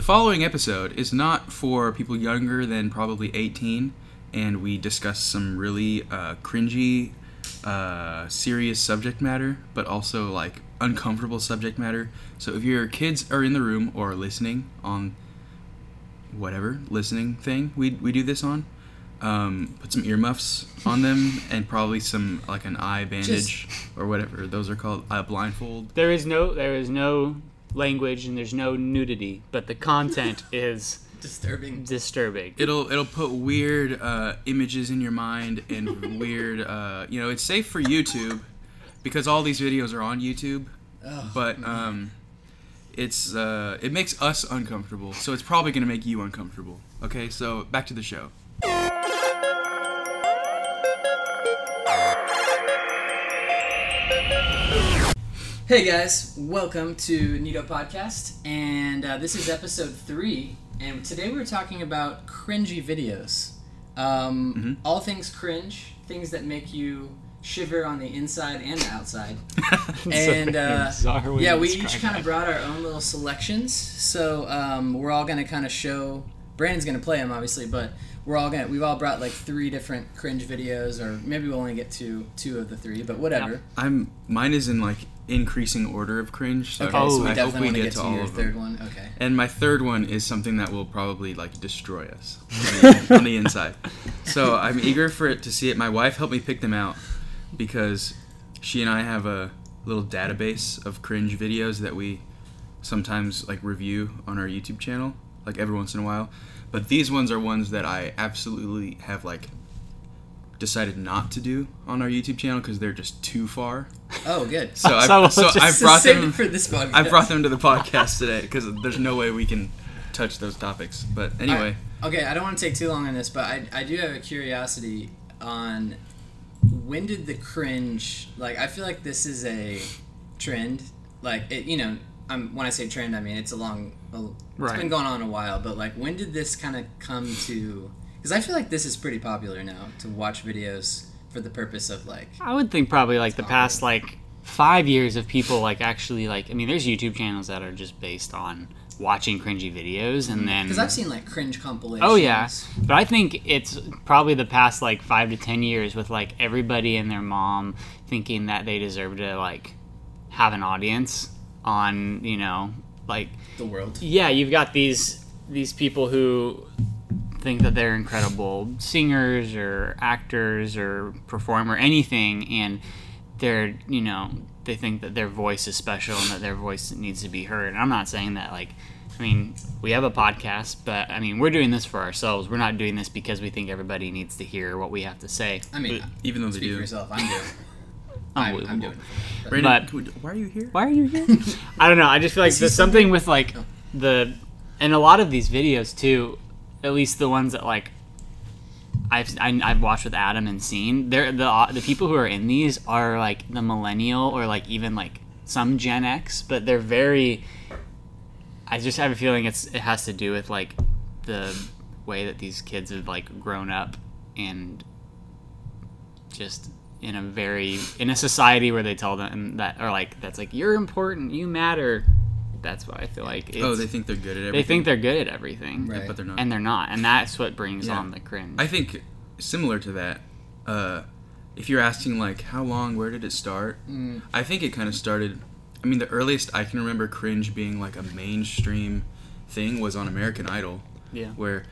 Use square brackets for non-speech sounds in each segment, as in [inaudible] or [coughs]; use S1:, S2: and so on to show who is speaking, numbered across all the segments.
S1: The following episode is not for people younger than probably 18, and we discuss some really uh, cringy, uh, serious subject matter, but also like uncomfortable subject matter. So if your kids are in the room or listening on whatever listening thing we, we do this on, um, put some earmuffs on them and probably some like an eye bandage or whatever those are called, a blindfold.
S2: There is no there is no language and there's no nudity, but the content [laughs] is
S3: Disturbing.
S2: disturbing.
S1: It'll it'll put weird uh, images in your mind and [laughs] weird uh, you know it's safe for YouTube because all these videos are on YouTube,
S3: Oh,
S1: but um, it's uh, it makes us uncomfortable, so it's probably gonna make you uncomfortable. Okay, so back to the show.
S3: Hey guys, welcome to Neato Podcast, and uh, this is episode three. And today we're talking about cringy videos. Um,
S1: Mm-hmm.
S3: All things cringe, things that make you shiver on the inside and the outside. [laughs] and uh, yeah, we each kind of brought our own little selections. So um, we're all gonna kind of show. Brandon's gonna play them, obviously, but we're all gonna. We've all brought like three different cringe videos, or maybe we'll only get to two of the three, but whatever.
S1: I'm mine is in like increasing order of cringe, so
S3: Okay,
S2: Oh,
S3: so we
S1: I hope
S3: definitely
S1: we
S3: want to
S1: get to
S3: to
S1: all
S3: your
S1: of
S3: third
S1: them.
S3: one. Okay.
S1: And my third one is something that will probably like destroy us [laughs] on the inside. So I'm eager for it to see it. My wife helped me pick them out because she and I have a little database of cringe videos that we sometimes like review on our YouTube channel, like every once in a while. But these ones are ones that I absolutely have like decided not to do on our YouTube channel because they're just too far.
S3: Oh, good. [laughs] [laughs]
S1: So I
S2: So
S1: so I [laughs] brought them
S3: for this podcast.
S1: I brought them to the podcast today because there's no way we can touch those topics. But anyway,
S3: Okay, I don't want to take too long on this, but I, I do have a curiosity on when did the cringe like I feel like this is a trend like it you know I'm when I say trend I mean it's a long a, it's
S2: Right.
S3: been going on a while but like when did this kind of come to because I feel like this is pretty popular now to watch videos for the purpose of like
S2: I would think probably like the past like five years of people like actually like I mean there's YouTube channels that are just based on watching cringy videos and mm-hmm. then
S3: because I've seen like cringe compilations.
S2: Oh yeah, but I think it's probably the past like five to ten years with like everybody and their mom thinking that they deserve to like have an audience on you know like
S3: the world.
S2: Yeah you've got these these people who think that they're incredible singers or actors or performer anything and they're you know they think that their voice is special and that their voice needs to be heard and i'm not saying that like i mean we have a podcast but i mean we're doing this for ourselves we're not doing this because we think everybody needs to hear what we have to say
S3: I mean uh,
S1: even though they
S3: speak for
S1: do.
S3: yourself I'm doing [laughs] I'm, I'm doing it.
S1: Brandon,
S2: But-
S1: could- why are you here?
S2: why are you here [laughs] i don't know i just feel like there's something with like
S3: Oh.
S2: the and a lot of these videos too at least the ones that like I've, I, I've watched with Adam and seen they're the uh, the people who are in these are like the millennial or like even like some Gen X, but they're very. I just have a feeling it's it has to do with like the way that these kids have like grown up and just in a very in a society where they tell them that or like that's like you're important, you matter. That's why I feel like it's,
S1: Oh, they think they're good at everything.
S2: they think they're good at everything,
S3: Right.
S1: but they're not.
S2: and they're not, and that's what brings
S1: Yeah.
S2: on the cringe.
S1: I think similar to that. Uh, if you're asking like how long, where did it start?
S3: Mm.
S1: I think it kind of started. I mean, the earliest I can remember cringe being like a mainstream thing was on American Idol,
S2: yeah.
S1: where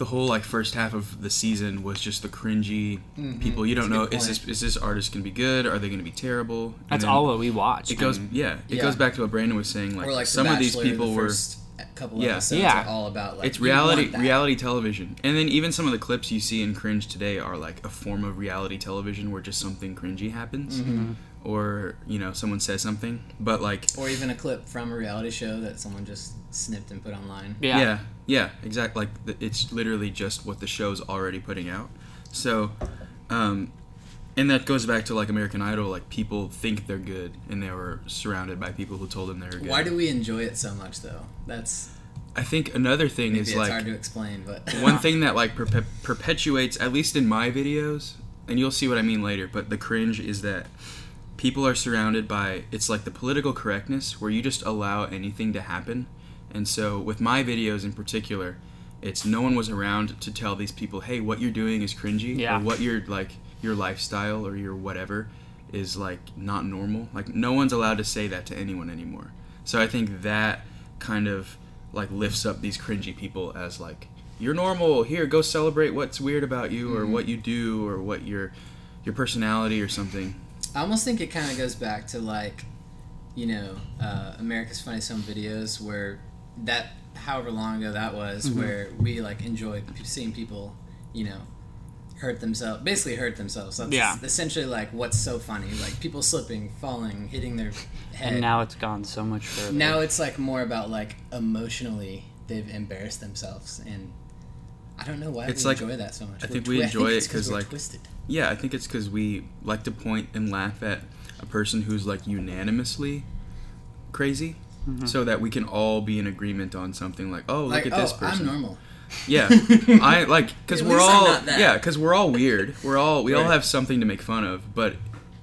S1: the whole like first half of the season was just the cringy
S3: Mhm.
S1: people. You don't
S3: That's
S1: know is this is this artist gonna be good? Are they gonna be terrible? And
S2: That's all that we watch.
S1: It goes
S2: and-
S1: yeah. It
S3: Yeah.
S1: goes back to what Brandon was saying. Like,
S3: like
S1: some
S3: the
S1: of these people
S3: the
S1: were.
S3: first couple
S1: Yeah.
S3: episodes
S2: Yeah.
S3: are all about like
S1: it's reality reality television and then even some of the clips you see in cringe today are like a form of reality television where just something cringy happens
S3: Mm-hmm.
S1: Or you know someone says something but like
S3: or even a clip from a reality show that someone just snipped and put online.
S2: Yeah.
S1: yeah yeah, exactly like the, it's literally just what the show's already putting out so um and that goes back to like American Idol like people think they're good and they were surrounded by people who told them they were good
S3: Why do we enjoy it so much though? That's
S1: I think another thing
S3: maybe
S1: is
S3: it's
S1: like
S3: hard to explain, but [laughs]
S1: one thing that like perpe- perpetuates at least in my videos and you'll see what i mean later but the cringe is that people are surrounded by it's like the political correctness where you just allow anything to happen And so with my videos in particular, it's no one was around to tell these people, hey, what you're doing is cringy,
S2: Yeah.
S1: or what your like your lifestyle or your whatever is like not normal. Like no one's allowed to say that to anyone anymore. So I think that kind of like lifts up these cringy people as like you're normal. Here, go celebrate what's weird about you or mm-hmm. what you do or what your your personality or something.
S3: I almost think it kind of goes back to like, you know, uh, America's Funniest Home Videos, where that, however long ago that was,
S2: Mm-hmm.
S3: where we like enjoy seeing people, you know, hurt themselves, basically hurt themselves. That's
S2: Yeah.
S3: essentially like what's so funny, like people slipping, falling, hitting their head.
S2: And now it's gone so much further.
S3: now it's like more about like emotionally they've embarrassed themselves and. I don't know why
S1: It's
S3: we
S1: like-
S3: enjoy that so much.
S1: I
S3: We're
S1: think we
S3: twi-
S1: enjoy it
S3: it's
S1: 'cause,
S3: we're
S1: like,
S3: twisted.
S1: Yeah, I think it's because we like to point and laugh at a person who's like unanimously crazy, mm-hmm. so that we can all be in agreement on something like, oh,
S3: Like,
S1: look at this
S3: oh,
S1: person.
S3: I'm normal.
S1: Yeah, [laughs] I like because we're
S3: least I'm
S1: all
S3: not that.
S1: yeah because we're all weird. We're all we all have something to make fun of, but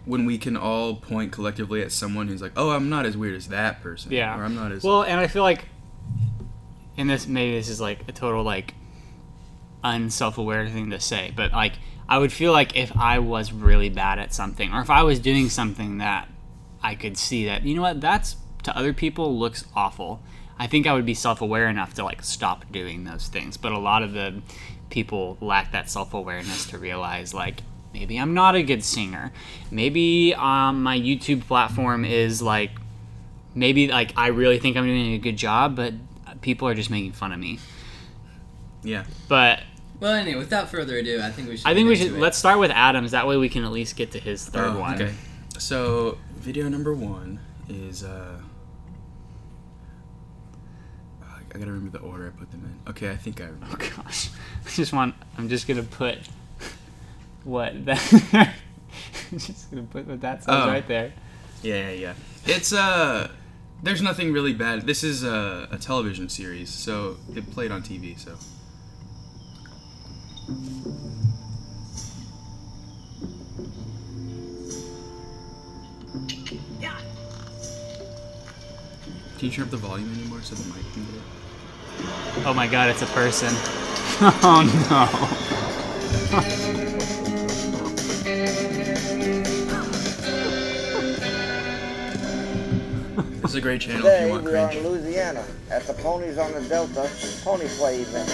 S1: when we can all point collectively at someone who's like, oh, I'm not as weird as that person.
S2: Yeah.
S1: or I'm not as
S2: Well, and I feel like, and this maybe this is like a total like unself-aware thing to say, but like I would feel like if I was really bad at something, or if I was doing something that I could see that you know what that's to other people looks awful. I think I would be self-aware enough to like stop doing those things, but a lot of the people lack that self-awareness to realize like maybe I'm not a good singer. Maybe um, my YouTube platform is like maybe like I really think I'm doing a good job, but people are just making fun of me.
S1: yeah.
S2: But
S3: Well, anyway, without further ado, I think we should.
S2: I think we should
S3: it.
S2: let's start with Adams. That way we can at least get to his third
S1: Oh,
S2: one.
S1: Okay, so video number one is uh. I gotta remember the order I put them in. Okay, I think I remember.
S2: Oh gosh, I just want. I'm just gonna put what that. [laughs] I'm just gonna put what that says
S1: Oh.
S2: right there.
S1: Yeah, yeah, yeah. It's uh there's nothing really bad. This is a, a television series, so it played on TV, so Can you turn up the volume anymore so the mic can get it?
S2: Oh my god, it's a person. [laughs] Oh no. [laughs]
S1: This is a great channel if
S4: Today
S1: you want
S4: we are
S1: cringe.
S4: in Louisiana at the Ponies on the Delta Pony Play event.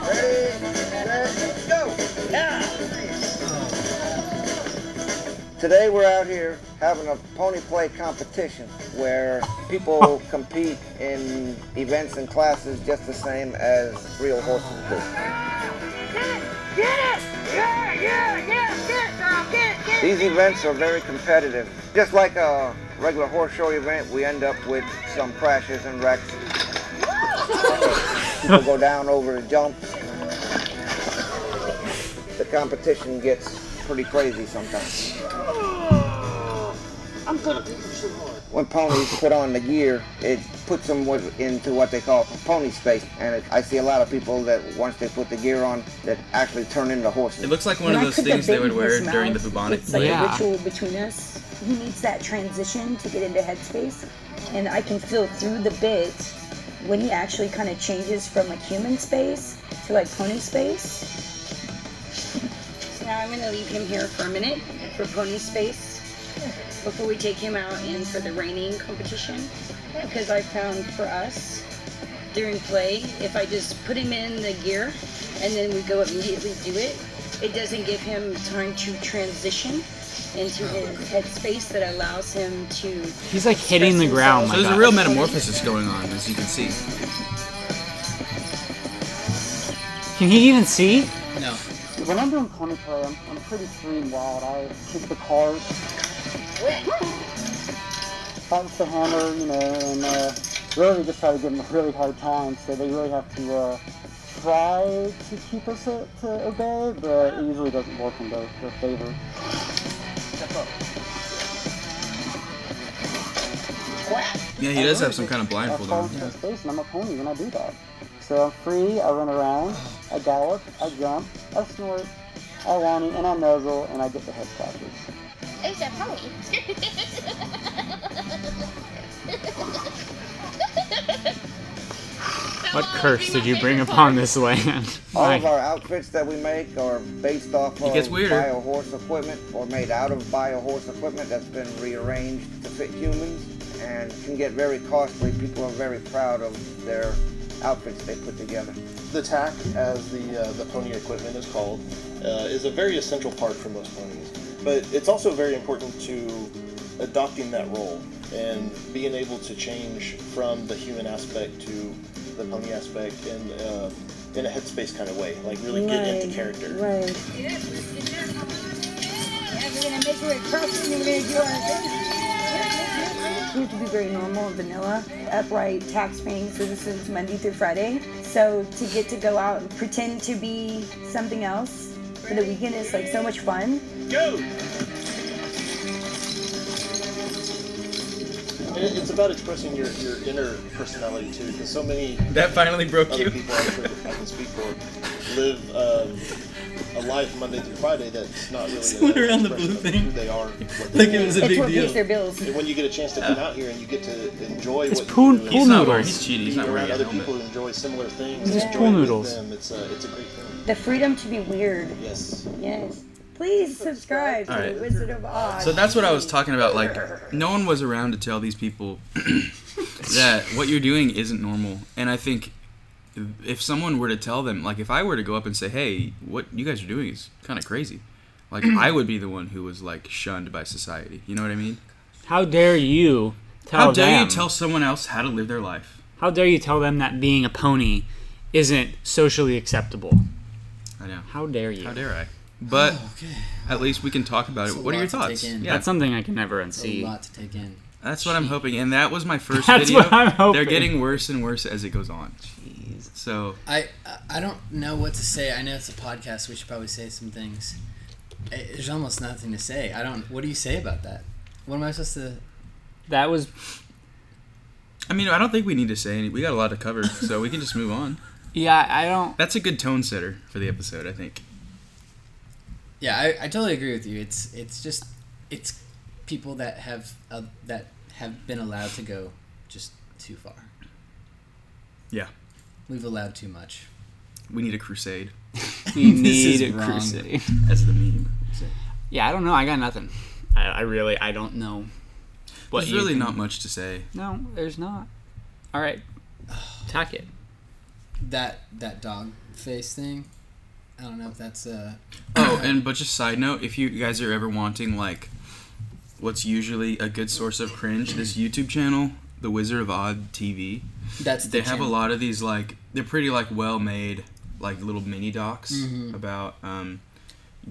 S4: Ready, set, go! Today we're out here having a pony play competition where people [laughs] compete in events and classes just the same as real horses do. These events are very competitive. Just like a regular horse show event, we end up with some crashes and wrecks. People go down over the jumps. The competition gets pretty crazy sometimes. When ponies put on the gear, it puts them into what they call pony space. And it, I see a lot of people that once they put the gear on, that actually turn into horses.
S1: It looks like one
S5: When
S1: of those things they would wear
S5: his
S1: during the
S5: mouth,
S1: bubonic
S5: It's like
S2: Yeah.
S5: a ritual between us. He needs that transition to get into headspace, and I can feel through the bit when he actually kind of changes from like human space to like pony space. So now I'm gonna leave him here for a minute for pony space before we take him out in for the reining competition, because I found for us during play, if I just put him in the gear and then we go immediately do it, it doesn't give him time to transition into his oh, headspace that allows him to.
S2: He's like hitting the ground.
S1: So
S2: My
S1: there's a real metamorphosis going on, as you can see.
S2: Can he even see?
S3: No.
S6: When I'm doing pony play, I'm, I'm pretty free and wild. I kick the cars, bounce the hammer, you know, and uh, really just try to give them a really hard time. So they really have to uh, try to keep us uh, to obey, but it usually doesn't work in their, their favor.
S1: Yeah, he does have some kind of blindfold on.
S6: into space and I'm a pony when I do that. So I'm free, I run around, I gallop, I jump, I snort, I whinny, and I nuzzle, and I get the head scratches.
S7: It's a pony. [laughs]
S2: What curse did you bring upon this land?
S4: All of our outfits that we make are based off of
S1: weirder.
S4: bio horse equipment or made out of bio horse equipment that's been rearranged to fit humans and can get very costly. People are very proud of their outfits they put together.
S8: The tack, as the uh, the pony equipment is called, uh, is a very essential part for most ponies. But it's also very important to adopting that role and being able to change from the human aspect to the pony aspect in uh, in a headspace kind of way, like really get into character.
S5: Right.
S7: Yeah, we're gonna make her a costume and we're gonna do our
S5: We have to be very normal and vanilla, upright, tax paying citizens Monday through Friday. So to get to go out and pretend to be something else for the weekend is like so much fun.
S8: Go! It- it's about expressing your, your inner personality too, because so many
S1: That finally broke
S8: other
S1: you.
S8: people I can, I can speak for live um, a life Monday through Friday that's not really [laughs]
S3: Someone around the blue thing.
S8: who they are. What [laughs]
S3: Like it was a
S5: it's
S3: big
S5: what pays their bills.
S8: And when you get a chance to come out here and you get to enjoy
S2: It's
S8: what
S2: pool-
S8: you do,
S2: pool noodles.
S1: He's cheating. He's not wearing a
S8: other
S1: helmet.
S8: people who enjoy similar things,
S5: Just
S2: pool noodles.
S8: Them. It's a it's a great thing.
S5: The freedom to be weird.
S8: Yes.
S5: Yes. Please subscribe to
S1: All right.
S5: the Wizard of Odd.
S1: So that's what I was talking about. Like, [laughs] no one was around to tell these people [clears throat] that what you're doing isn't normal. And I think if someone were to tell them, like, if I were to go up and say, "Hey, what you guys are doing is kind of crazy," like, I would be the one who was like shunned by society. You know what I mean?
S2: How dare you tell
S1: How dare
S2: them?
S1: you tell someone else how to live their life?
S2: How dare you tell them that being a pony isn't socially acceptable?
S1: I know.
S2: How dare you?
S1: How dare I? But
S3: Oh, okay.
S1: at least we can talk about
S3: It's
S1: it. What are your
S3: lot to take
S1: thoughts? Yeah,
S2: That's something I can never
S3: It's a lot to take in.
S1: that's what I'm hoping. And that was my [laughs] first
S2: That's
S1: video.
S2: what I'm hoping.
S1: They're getting worse and worse as it goes on. Jeez. So
S3: I I- I don't know what to say. I know it's a podcast. We should probably say some things. There's almost nothing to say. I don't. What do you say about that? What am I supposed to?
S2: That was
S1: I mean, I don't think we need to say any. We got a lot to cover, so we can just move on. [laughs]
S2: yeah. I don't.
S1: That's a good tone setter for the episode, I think.
S3: Yeah, I, I totally agree with you. It's it's just it's people that have uh, that have been allowed to go just too far.
S1: Yeah.
S3: We've allowed too much.
S1: We need a crusade. [laughs]
S2: We need a
S3: wrong.
S2: crusade.
S1: as the meme.
S2: Yeah, I don't know. I got nothing. I, I really, I don't know. What
S1: There's really
S2: can-
S1: not much to say.
S2: No, there's not. All right, [sighs] Tackett.
S3: That that dog face thing. I don't know if that's a. [coughs]
S1: Oh, and but just side note, if you guys are ever wanting like what's usually a good source of cringe, this YouTube channel, The Wizard of Odd TV,
S3: that's the
S1: they have a lot of these like they're pretty like well made like little mini docs
S3: Mhm.
S1: about um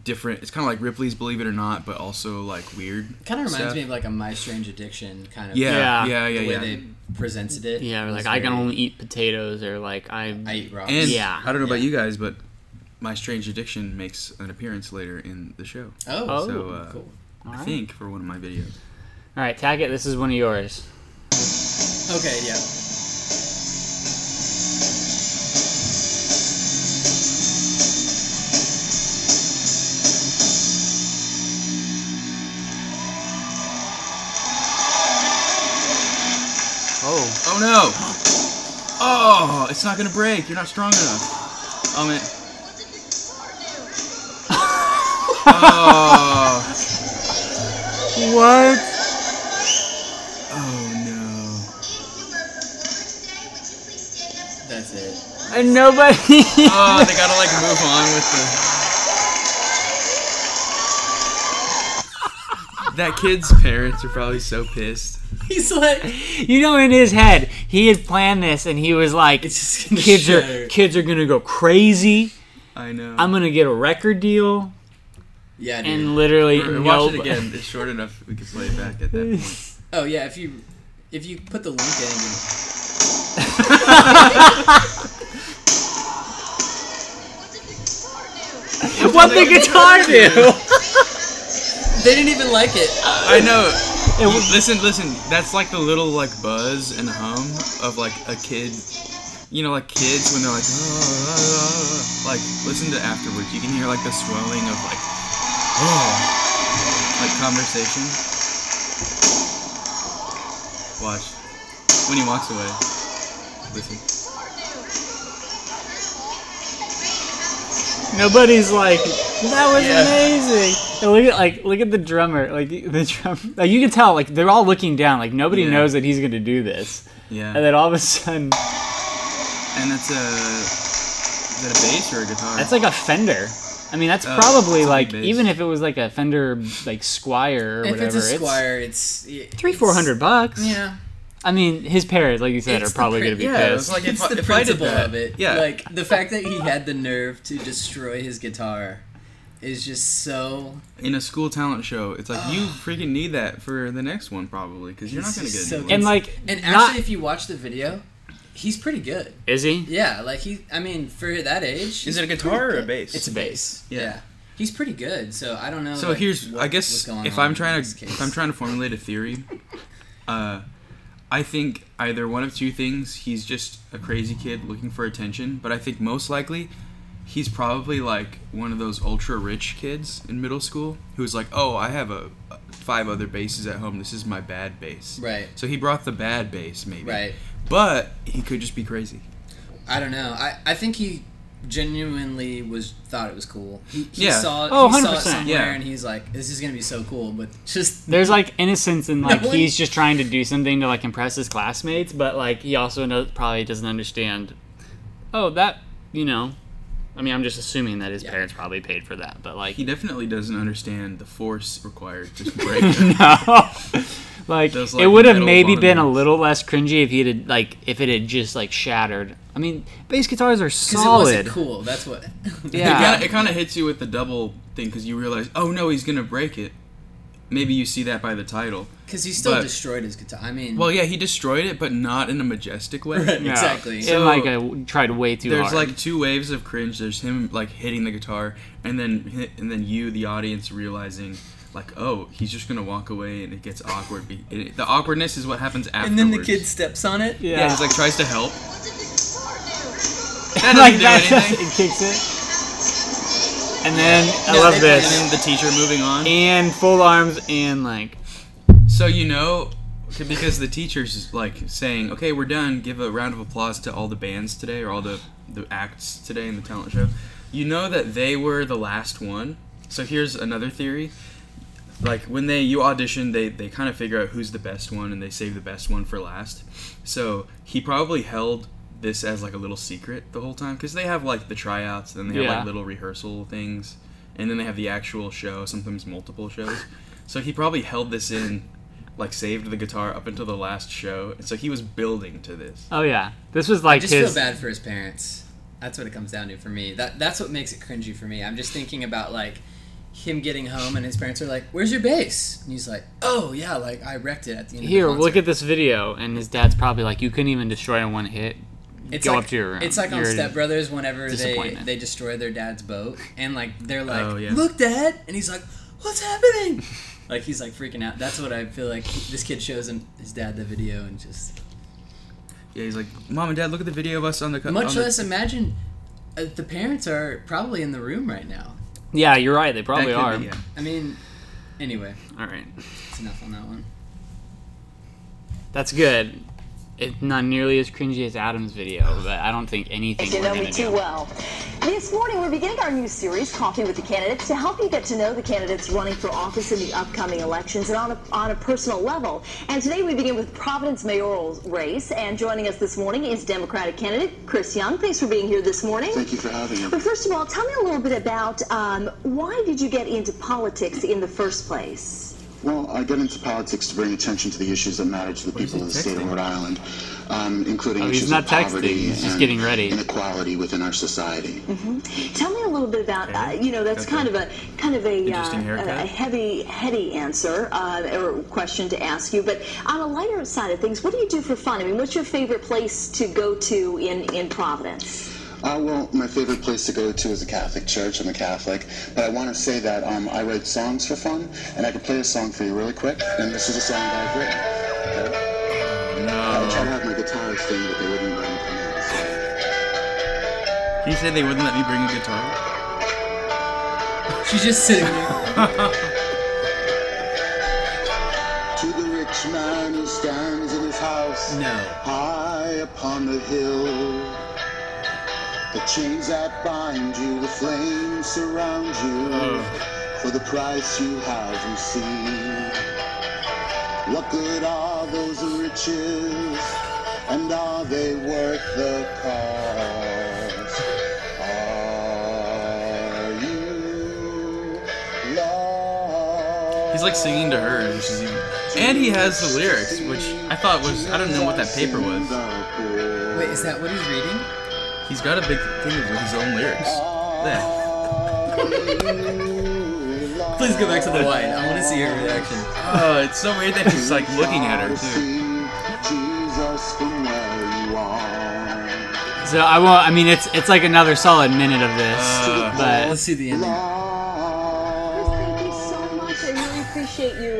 S1: different it's kind of like Ripley's Believe It or Not, but also like weird.
S3: Kind of reminds
S1: stuff.
S3: me of like a My Strange Addiction kind of.
S1: Yeah,
S2: Yeah.
S1: yeah, yeah,
S3: The way
S1: yeah.
S3: they presented it.
S2: Yeah, or
S3: was
S2: like I can only eat potatoes, or like I.
S3: I eat rocks.
S1: And
S2: Yeah.
S1: I don't know about you guys, but My Strange Addiction makes an appearance later in the show.
S3: oh,
S2: Oh.
S1: so uh,
S3: cool.
S2: All
S1: I
S2: right.
S1: think for one of my videos.
S2: All right, Tackett. This is one of yours.
S3: Okay, yeah.
S2: Oh,
S1: Oh no! [gasps] Oh, it's not gonna break. You're not strong enough. Oh man. Oh.
S2: what?
S1: Oh no.
S3: That's it.
S2: And nobody.
S1: Oh, they gotta like move on with the. That kid's parents are probably so pissed.
S3: He's like,
S2: you know, in his head, he had planned this, and he was like,
S3: it's just gonna
S2: "Kids are kids are gonna go crazy.
S1: I know.
S2: I'm gonna get a record deal."
S3: Yeah, dude.
S2: And literally,
S1: Or- or
S2: no.
S1: Watch it again. [laughs] It's short enough. We can play it back at that point. [laughs]
S3: oh yeah, if you if you put the link in, [laughs]
S2: what the guitar do?
S3: they didn't even like it.
S1: I know. listen, listen. That's like the little like buzz and hum of like a kid. You know, like kids when they're like, "Ah, ah, ah," like listen to afterwards. You can hear like the swelling of like, oh. like conversation. Watch. When he walks away. Listen.
S2: Nobody's like, that was
S1: Yeah.
S2: amazing. And look at like look at the drummer, like [laughs] the drum. Like you can tell, like they're all looking down. Like nobody
S1: Yeah.
S2: knows that he's gonna do this.
S1: Yeah.
S2: And then all of a sudden,
S1: And that's a. Is that a bass or a guitar?
S2: that's like a Fender. I mean, that's
S1: Oh,
S2: probably
S1: it's a
S2: like even if it was like a Fender like Squier or
S3: If
S2: whatever,
S3: it's a Squier, it's
S2: three four hundred bucks.
S3: Yeah.
S2: I mean, his parents, like you said,
S3: It's
S2: are probably
S3: pri-
S2: gonna be
S1: yeah,
S2: pissed.
S1: it's like
S3: it's
S1: I-
S3: the
S1: if
S3: principle of it.
S1: Yeah.
S3: Like the fact that he had the nerve to destroy his guitar is just so.
S1: in a school talent show, it's like you freaking need that for the next one probably because you're not gonna get
S3: just so
S2: and like,
S3: And
S2: not-
S3: actually, if you watch the video, he's pretty good.
S2: is he?
S3: Yeah, like he. I mean, for that age,
S1: Is it a guitar or a bass?
S3: It's a bass.
S1: Yeah.
S3: Yeah. He's pretty good. So I don't know.
S1: So
S3: like,
S1: here's,
S3: what-
S1: I
S3: what's
S1: guess,
S3: going
S1: if
S3: on
S1: I'm trying to,
S3: case.
S1: if I'm trying to formulate a theory, [laughs] uh, I think either one of two things: he's just a crazy kid looking for attention, but I think most likely, he's probably like one of those ultra rich kids in middle school who's like, oh, I have a five other basses at home. This is my bad bass.
S3: Right.
S1: So he brought the bad bass, maybe.
S3: Right.
S1: But he could just be crazy.
S3: I don't know. I, I think he genuinely was thought it was cool. He, he
S1: Yeah.
S3: saw
S2: Oh,
S3: he saw it
S2: 100%,
S3: somewhere
S1: yeah.
S3: and he's like, "This is gonna be so cool," but just
S2: There's like innocence in like
S3: No
S2: he's just trying to do something to like impress his classmates, but like he also know, probably doesn't understand. Oh, that you know. I mean, I'm just assuming that his
S3: Yeah.
S2: parents probably paid for that, but like
S1: He definitely doesn't understand the force required to [laughs] break it.
S2: no. Like,
S1: Those,
S2: it would have
S1: metal
S2: maybe been a little less cringy if he had like if it had just like shattered. I mean, bass guitars are
S3: because it
S2: solid.
S3: wasn't cool. That's what. [laughs]
S2: Yeah.
S1: It kind of hits you with the double thing because you realize, oh no, he's gonna break it. Maybe you see that by the title.
S3: Because he still
S1: But-
S3: destroyed his guitar. I mean,
S1: Well, yeah, he destroyed it, but not in a majestic way.
S3: Right.
S2: Yeah.
S3: exactly.
S2: And
S1: So-
S2: like I tried way too
S1: There's
S2: hard.
S1: like two waves of cringe. There's him like hitting the guitar, and then and then you, the audience, realizing like, oh, he's just gonna walk away, and it gets awkward. Be- it, the awkwardness is what happens afterwards.
S3: and then the kid steps on it.
S2: yeah,
S1: yeah, he's like tries to help. That
S2: like
S1: do
S2: that
S1: anything. [laughs]
S2: it kicks it. [laughs] And then I
S3: No,
S2: love
S3: this.
S1: And then the teacher moving on.
S2: And full arms and like
S1: So you know, because the teacher's like saying, "Okay, we're done. Give a round of applause to all the bands today, or all the the acts today in the talent show." You know that they were the last one. So here's another theory. Like when they you audition, they they kind of figure out who's the best one, and they save the best one for last. So he probably held this as like a little secret the whole time because they have like the tryouts, then they have
S2: Yeah.
S1: like little rehearsal things, and then they have the actual show. Sometimes multiple shows. So he probably held this in, like saved the guitar up until the last show, and so he was building to this.
S2: oh yeah, this was like
S3: I just
S2: his.
S3: feel bad for his parents. That's what it comes down to for me. That that's what makes it cringy for me. I'm just thinking about like him getting home and his parents are like, "Where's your bass?" And he's like, "Oh yeah, like I wrecked it at the end."
S2: Here,
S3: of the
S2: look at this video, and his dad's probably like, "You couldn't even destroy in one hit.
S3: It's
S2: Go
S3: like,
S2: up to your room.
S3: It's like on
S2: You're-
S3: Step Brothers whenever they they destroy their dad's boat and like they're like,
S1: Oh, yeah.
S3: "Look, dad," and he's like, "What's happening?" [laughs] like he's like freaking out. That's what I feel like. This kid shows him his dad the video and just
S1: Yeah, he's like, "Mom and Dad, look at the video of us on the co-
S3: much
S1: on the-
S3: less imagine. Uh, the parents are probably in the room right now.
S2: Yeah, you're right. They
S1: That
S2: probably
S1: could
S2: are.
S1: be, yeah.
S3: I mean, anyway,
S2: All right,
S3: it's enough on that one.
S2: that's good. It's not nearly as cringy as Adam's video, but I don't think anything
S9: You
S2: we're
S9: know
S2: gonna
S9: me too
S2: do.
S9: well. This morning, we're beginning our new series, Coffee with the Candidates, to help you get to know the candidates running for office in the upcoming elections and on a, on a personal level. And today we begin with Providence mayoral race. And joining us this morning is Democratic candidate Chris Young. Thanks for being here this morning.
S10: Thank you for having me.
S9: But first of all, tell me a little bit about um, why did you get into politics in the first place?
S10: Well, I get into politics to bring attention to the issues that matter to the people of the state of Rhode Island, um, including
S2: Oh,
S10: issues
S2: not
S10: of
S2: texting,
S10: poverty
S2: he's
S10: and
S2: getting ready.
S10: inequality within our society.
S9: Tell me a little bit about, uh, you know, that's
S1: Okay.
S9: kind of a kind of a, uh, a heavy, heady answer uh, or question to ask you. But on a lighter side of things, what do you do for fun? I mean, what's your favorite place to go to in in Providence?
S10: Uh, well, my favorite place to go to is a Catholic church. I'm a Catholic. But I want to say that um, I write songs for fun, and I can play a song for you really quick. And this is a song that I've written. Okay? No. I tried to have my guitar but they wouldn't let me come in.
S1: They wouldn't let me bring a guitar?
S3: She's just sitting there. [laughs]
S10: man who stands in his house,
S3: no.
S10: high upon the hill. The chains that bind you, the flames surround you. Oh. For the price you have received. What good are those riches? And are they worth the cost? Are you lost?
S1: He's like singing to her, which is even. And he has the lyrics, which I thought was. I don't know what that paper was.
S3: Wait, is that what he's reading?
S1: He's got a big thing with his own lyrics. There. [laughs]
S3: Please go back to the wine. I want to see her reaction.
S1: Oh, it's so weird that he's like looking at her too.
S10: Jesus from where you are.
S2: So I won't. I mean, it's it's like another solid minute of this,
S1: Uh,
S2: but
S3: Let's see the ending.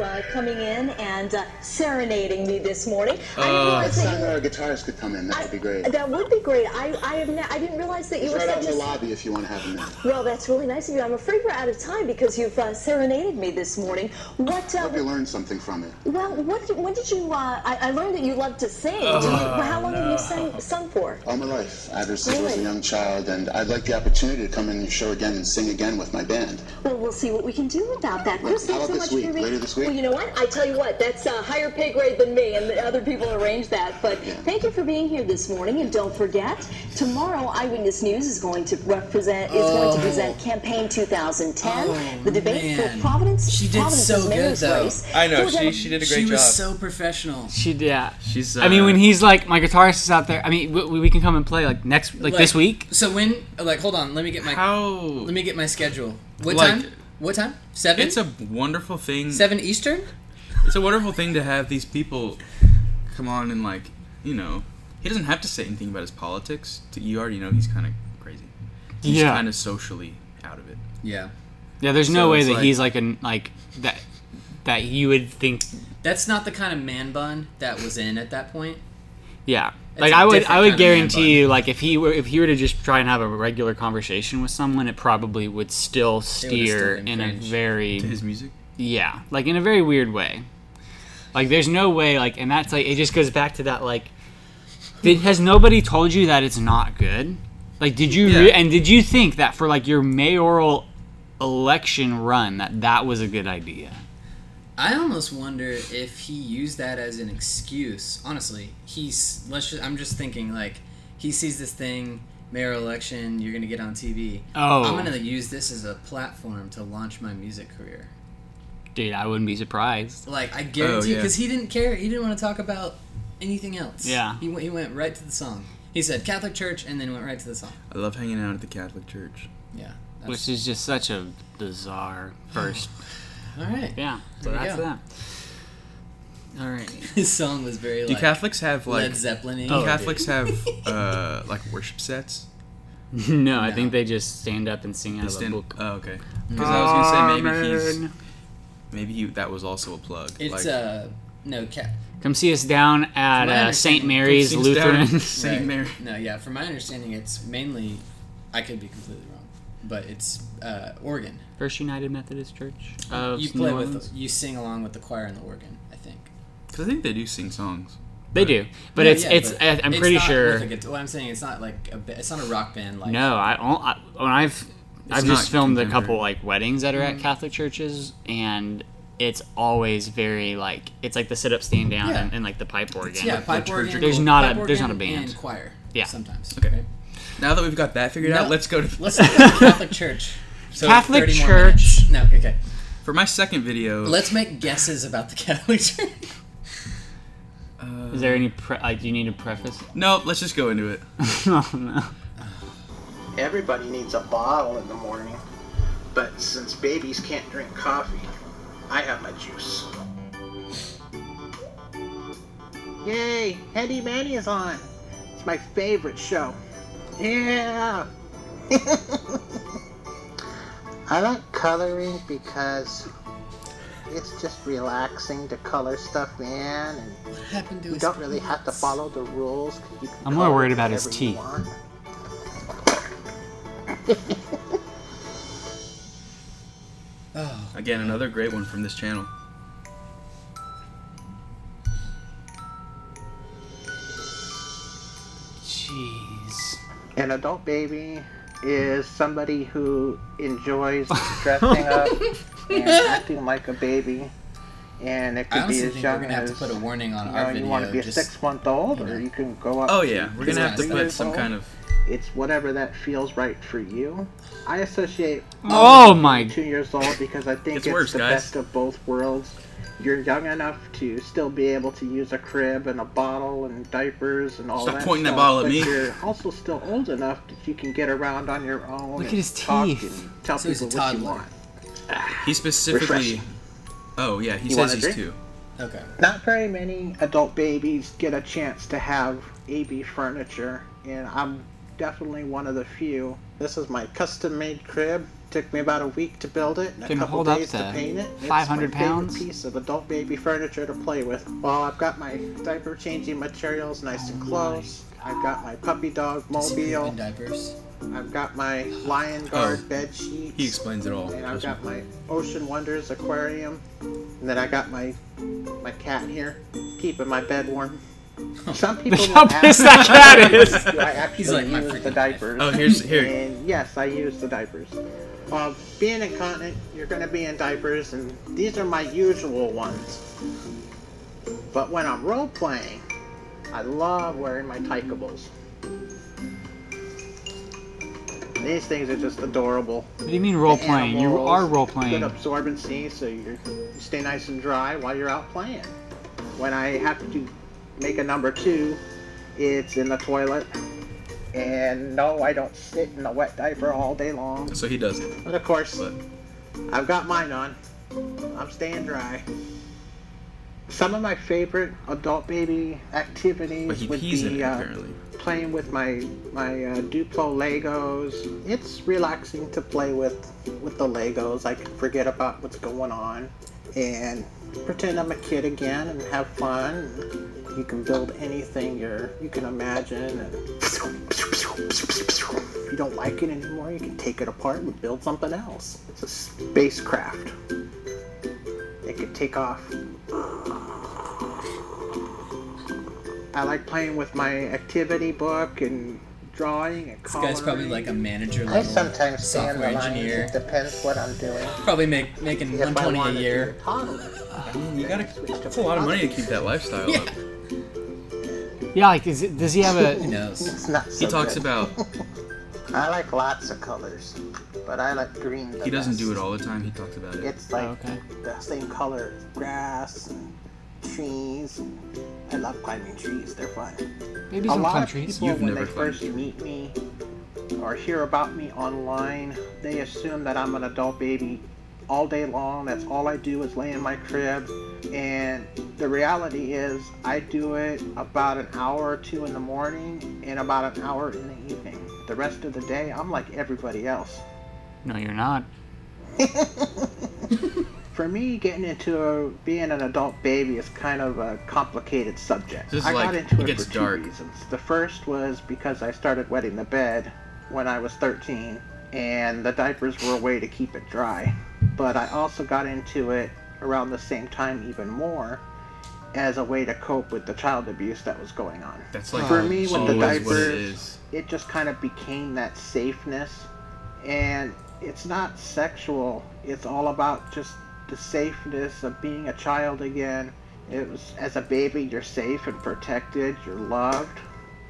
S9: Uh, coming in and uh, serenading me this morning. I didn't
S1: Uh,
S9: realize that
S10: time
S9: you
S10: our guitarist could come in, that would be great.
S9: That would be great. I I, have ne- I didn't realize that you
S10: He's
S9: were
S10: right out
S9: such
S10: in the lobby if you want to have him in.
S9: well. That's really nice of you. I'm afraid we're out of time because you've uh, serenaded me this morning. What? Uh,
S10: Hope you learned something from it.
S9: well, what? When did you? Uh, I, I learned that you love to sing. Do you, how long have you sung, sung for?
S10: All my life, ever since I was a young child, and I'd like the opportunity to come in your show again and sing again with my band.
S9: Well, we'll see what we can do about that. Chris,
S10: How
S9: thanks
S10: about
S9: so
S10: this
S9: much
S10: week?
S9: for being.
S10: Later this week?
S9: Well, you know what? I tell you what, that's a higher pay grade than me, and the other people arrange that. But
S10: Yeah.
S9: thank you for being here this morning, and don't forget, tomorrow Eyewitness News is going to represent is going to present Campaign 2010,
S3: Oh,
S9: the debate
S3: man.
S9: for Providence.
S3: She did
S9: Providence's
S3: so good,
S9: mayor's
S3: though.
S9: race.
S1: I know she
S9: Demo-
S1: she did a
S3: She
S1: great
S3: was
S1: job.
S3: so professional.
S2: she yeah.
S1: She's. Uh,
S2: I mean, when he's like my guitarist is out there. I mean, we, we can come and play like next like, this week.
S3: So when? Like, hold on. Let me get my.
S1: how
S3: Let me get my schedule. What
S1: Like-
S3: time? What time? Seven.
S1: it's a wonderful thing.
S3: seven Eastern.
S1: It's a wonderful thing to have these people come on and like, you know, he doesn't have to say anything about his politics. You already know he's kind of crazy. He's
S2: Yeah.
S1: kind of socially out of it.
S3: Yeah.
S2: Yeah, there's no way that
S1: like-
S2: he's like an like that that you would think.
S3: That's not the kind of man bun that was in at that point.
S2: Yeah,
S3: It's
S2: like
S3: a
S2: I would I would guarantee you like if he were if he were to just try and have a regular conversation with someone, it probably would still
S3: still
S2: steer
S3: been
S2: in a very
S1: To his music.
S2: Yeah, like in a very weird way. Like there's no way like and that's like it just goes back to that like did has nobody told you that it's not good? Like did you re- and did you think that for like your mayoral election run that that was a good idea?
S3: I almost wonder if he used that as an excuse. Honestly, he's let's just. I'm just thinking like he sees this thing, mayor election. You're gonna get on TV.
S2: Oh.
S3: I'm gonna use this as a platform to launch my music career.
S2: Dude, I wouldn't be surprised.
S3: Like I guarantee, oh,
S1: yeah.
S3: because he didn't care. He didn't want to talk about anything else.
S2: Yeah.
S3: He went. He went right to the song. He said Catholic Church, and then went right to the song.
S1: I love hanging out at the Catholic Church.
S3: Yeah.
S2: Which is just such a bizarre [sighs] first.
S3: All right.
S2: Yeah. So
S3: There
S2: that's
S3: go.
S2: that. All right. [laughs]
S3: His song was very
S1: Do
S3: like
S1: Catholics have like?
S3: Led Zeppelin.
S1: do Catholics have [laughs] uh like worship sets? [laughs]
S2: no, I think they just stand up and sing out
S1: They
S2: of
S1: stand-
S2: a book.
S1: Oh, okay. Because I was gonna say maybe he's maybe he, that was also a plug.
S3: It's
S1: like,
S3: uh no cat.
S2: Come see us down at uh, St. Mary's
S1: Seems
S2: Lutheran.
S1: Saint
S3: Right.
S1: Mary.
S3: No, yeah. From my understanding, it's mainly. I could be completely wrong, but it's uh, organ.
S2: First United Methodist Church of
S3: you
S2: New
S3: play
S2: Orleans.
S3: with, you sing along with the choir and the organ. I think.
S1: Because I think they do sing songs.
S2: They do, but
S3: Yeah,
S2: it's
S3: yeah,
S2: it's.
S3: but
S2: I- I'm
S3: it's
S2: pretty
S3: not
S2: sure.
S3: with a guitar- what I'm saying, it's not like a. ba- It's not a rock band. Like
S2: No, I, I when I've I've just filmed a couple like weddings that are
S3: Mm-hmm.
S2: at Catholic churches, and it's always very like it's like the sit up, stand down,
S3: Yeah.
S2: and, and like the pipe organ.
S3: Yeah, pipe
S1: church-
S3: organ.
S2: There's not
S3: pipe
S2: a- there's not a band.
S3: And choir.
S2: Yeah.
S3: Sometimes.
S1: Okay.
S3: right?
S1: Now that we've got that figured
S3: No.
S1: out, let's go to
S3: Let's look at the [laughs] Catholic Church. So
S2: Catholic Church.
S3: No. Okay.
S1: for my second video.
S3: Let's make guesses about the [laughs] Catholic Church.
S1: uh,
S2: Is there any pre- like? Do you need a preface?
S1: no, let's just go into it. [laughs]
S2: oh no.
S11: Everybody needs a bottle in the morning, but since babies can't drink coffee, I have my juice. Yay! Handy Manny is on. It's my favorite show. Yeah. [laughs] I like coloring because it's just relaxing to color stuff in, and
S3: What happened to
S11: you
S3: his
S11: don't really have to follow the rules.
S2: I'm more
S11: color
S2: worried about his teeth.
S3: Oh. [laughs]
S1: Again, another great one from this channel.
S2: Jeez.
S11: An adult baby is somebody who enjoys [laughs] dressing up and acting like a baby. And it
S3: I
S11: could be
S3: honestly
S11: as
S3: think
S11: young
S3: we're gonna have
S11: as
S3: to put a warning on
S11: you
S3: our
S11: know,
S3: video.
S11: you want to be a
S3: just-
S11: six month old, or you can go up.
S1: Oh
S11: to
S1: yeah, we're gonna have to put some
S11: old.
S1: kind of.
S11: It's whatever that feels right for you. I associate.
S2: Oh my-
S11: Two years old because I think
S1: It's
S11: it's,
S1: worse,
S11: the
S1: guys.
S11: best of both worlds. You're young enough to still be able to use a crib and a bottle and diapers and all
S1: Stop
S11: that.
S1: pointing that
S11: stuff,
S1: bottle at
S11: but
S1: me.
S11: You're also still old enough that you can get around on your own.
S2: Look
S11: and
S2: at his
S11: talk
S2: teeth.
S11: and tell
S3: So he's a
S11: people what you want.
S1: He specifically.
S11: Refreshing.
S1: Oh yeah, he
S11: You
S1: says he's
S11: drink?
S1: two.
S3: Okay.
S11: Not very many adult babies get a chance to have AB furniture, and I'm definitely one of the few. This is my custom-made crib. Took me about a week to build it and a couple
S2: hold up
S11: days to
S2: to
S11: paint it. It's
S2: 500
S11: my favorite
S2: pounds?
S11: piece of adult baby furniture to play with. Well, I've got my diaper changing materials nice and oh close. I've got my puppy dog
S3: Does he poop
S11: mobile.
S3: in diapers.
S11: I've got my lion guard
S1: Oh,
S11: bed sheets.
S1: He explains it all.
S11: And I've got my Ocean Wonders aquarium. And then I got my my cat here, keeping my bed warm. [laughs] Some people [laughs]
S2: Look how
S11: will
S2: pissed
S11: ask
S2: that cat is.
S11: I actually
S3: He's like, "My
S11: use the diapers.
S1: Oh, here's- here.
S11: And yes, I use the diapers. Uh, being incontinent, you're going to be in diapers, and these are my usual ones. But when I'm role playing, I love wearing my Tykables. These things are just adorable.
S2: What do you mean role
S11: The
S2: playing? You are role playing.
S11: Good absorbency, so you stay nice and dry while you're out playing. When I have to make a number two, it's in the toilet. And no, I don't sit in a wet diaper all day long.
S1: So he does it.
S11: But of course,
S1: But
S11: I've got mine on. I'm staying dry. Some of my favorite adult baby activities
S1: but he
S11: would be
S1: it
S11: uh, playing with my my uh, Duplo Legos. It's relaxing to play with with the Legos. I can forget about what's going on and pretend I'm a kid again and have fun. You can build anything you're you can imagine and if you don't like it anymore, you can take it apart and build something else. It's a spacecraft. It could take off. I like playing with my activity book and drawing and
S3: This guy's probably like a manager
S11: I sometimes stay in
S3: software engineer.
S11: It depends what I'm doing.
S3: Probably make making
S11: If
S3: 120
S11: wanted
S3: a year.
S11: toddle,
S1: I mean, you gotta. That's a lot of money to keep that lifestyle [laughs]
S3: Yeah.
S1: up.
S2: Yeah, like is it, does he have
S3: Who
S2: a?
S3: knows?
S11: It's not
S1: He talks
S11: good.
S1: about [laughs]
S11: I like lots of colors, but I like green. The
S1: he doesn't
S11: best.
S1: do it all the time. He talks about it.
S11: It's like
S2: Oh, okay.
S11: the same color grass and trees. I love climbing trees. They're fun.
S2: Babies
S11: a
S2: don't
S11: lot
S2: climb
S11: of
S2: trees.
S11: people,
S1: You've
S11: when
S1: never
S11: they
S1: climbed
S11: first
S1: trees.
S11: meet me or hear about me online, they assume that I'm an adult baby all day long. That's all I do is lay in my crib. And the reality is, I do it about an hour or two in the morning and about an hour in the evening. The rest of the day, I'm like everybody else.
S2: No, you're not. [laughs]
S11: For me, getting into a, being an adult baby is kind of a complicated subject. I
S1: like-
S11: got into
S1: it
S11: it,
S1: gets
S11: for two
S1: dark.
S11: reasons. The first was because I started wetting the bed when I was 13, and the diapers were a way to keep it dry. But I also got into it around the same time, even more, as a way to cope with the child abuse that was going on.
S1: That's like
S11: For me, with the
S1: always it
S11: diapers,
S1: is.
S11: it just kind of became that safeness and it's not sexual it's all about just the safeness of being a child again it was as a baby you're safe and protected you're loved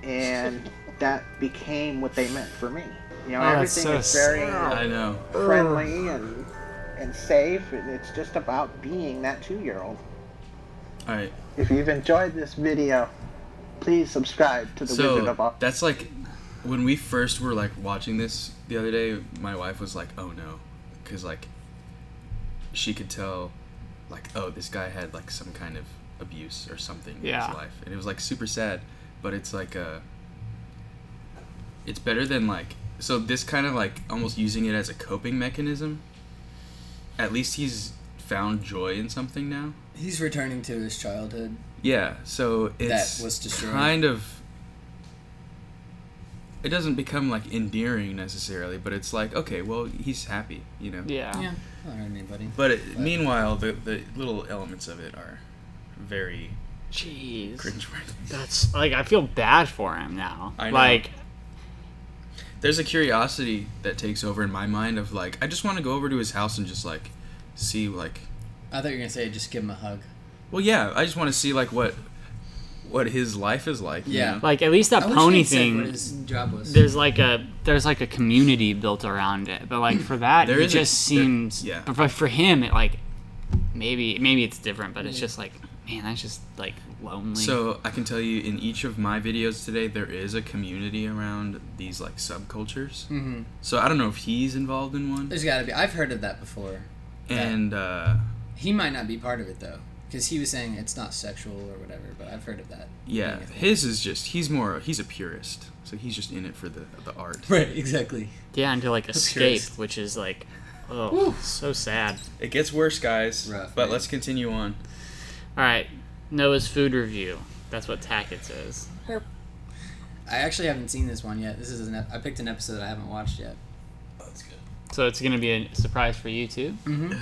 S11: and [laughs] that became what they meant for me you know
S2: Oh,
S11: everything
S2: so
S11: is very
S1: I know.
S11: friendly and and safe and it's just about being that two-year-old
S1: All right.
S11: if you've enjoyed this video please subscribe to the Wizard of
S1: So
S11: Odd.
S1: that's like when we first were like watching this the other day. My wife was like, "Oh no," because like she could tell, like, oh, this guy had like some kind of abuse or something in his life, and it was like super sad. But it's like uh it's better than like so this kind of like almost using it as a coping mechanism. At least he's found joy in something now.
S3: He's returning to his childhood.
S1: Yeah, so it's
S3: was destroyed.
S1: kind of. It doesn't become like endearing necessarily, but it's like okay, well he's happy, you know.
S2: Yeah.
S3: Yeah, not anybody.
S1: But it, meanwhile, the the little elements of it are very
S2: Jeez.
S1: cringeworthy.
S2: That's like I feel bad for him now.
S1: I know.
S2: Like
S1: There's a curiosity that takes over in my mind of like I just want to go over to his house and just like see like
S3: I thought you were gonna say just give him a hug.
S1: well yeah I just want to see like what what his life is like. you
S3: Yeah.
S1: know?
S2: like at least that
S3: I
S2: pony thing
S3: what his job was.
S2: there's like a there's like a community built around it but like for that
S1: There
S2: it
S1: is a-
S2: just
S1: there-
S2: seems
S1: yeah.
S2: but for- for him it like maybe maybe it's different but it's just like man that's just like lonely
S1: So I can tell you in each of my videos today there is a community around these like subcultures.
S3: hmm
S1: So I don't know if he's involved in one.
S3: There's got to be. I've heard of that before.
S1: And uh,
S3: He might not be part of it though, because he was saying it's not sexual or whatever. But I've heard of that.
S1: yeah,
S3: being a thing.
S1: his is just he's more he's a purist. So he's just in it for the the art. [laughs]
S3: Right. Exactly.
S2: yeah and to like escape
S3: purist.
S2: which is like oh so sad
S1: It gets worse, guys.
S3: Rough,
S1: but
S3: man.
S1: let's continue on.
S2: All right noah's food review that's what tackett says
S3: I actually haven't seen this one yet. This is an, ep- I picked an episode I haven't watched yet. Oh, that's good.
S2: So it's gonna be a surprise for you too
S3: Mm-hmm.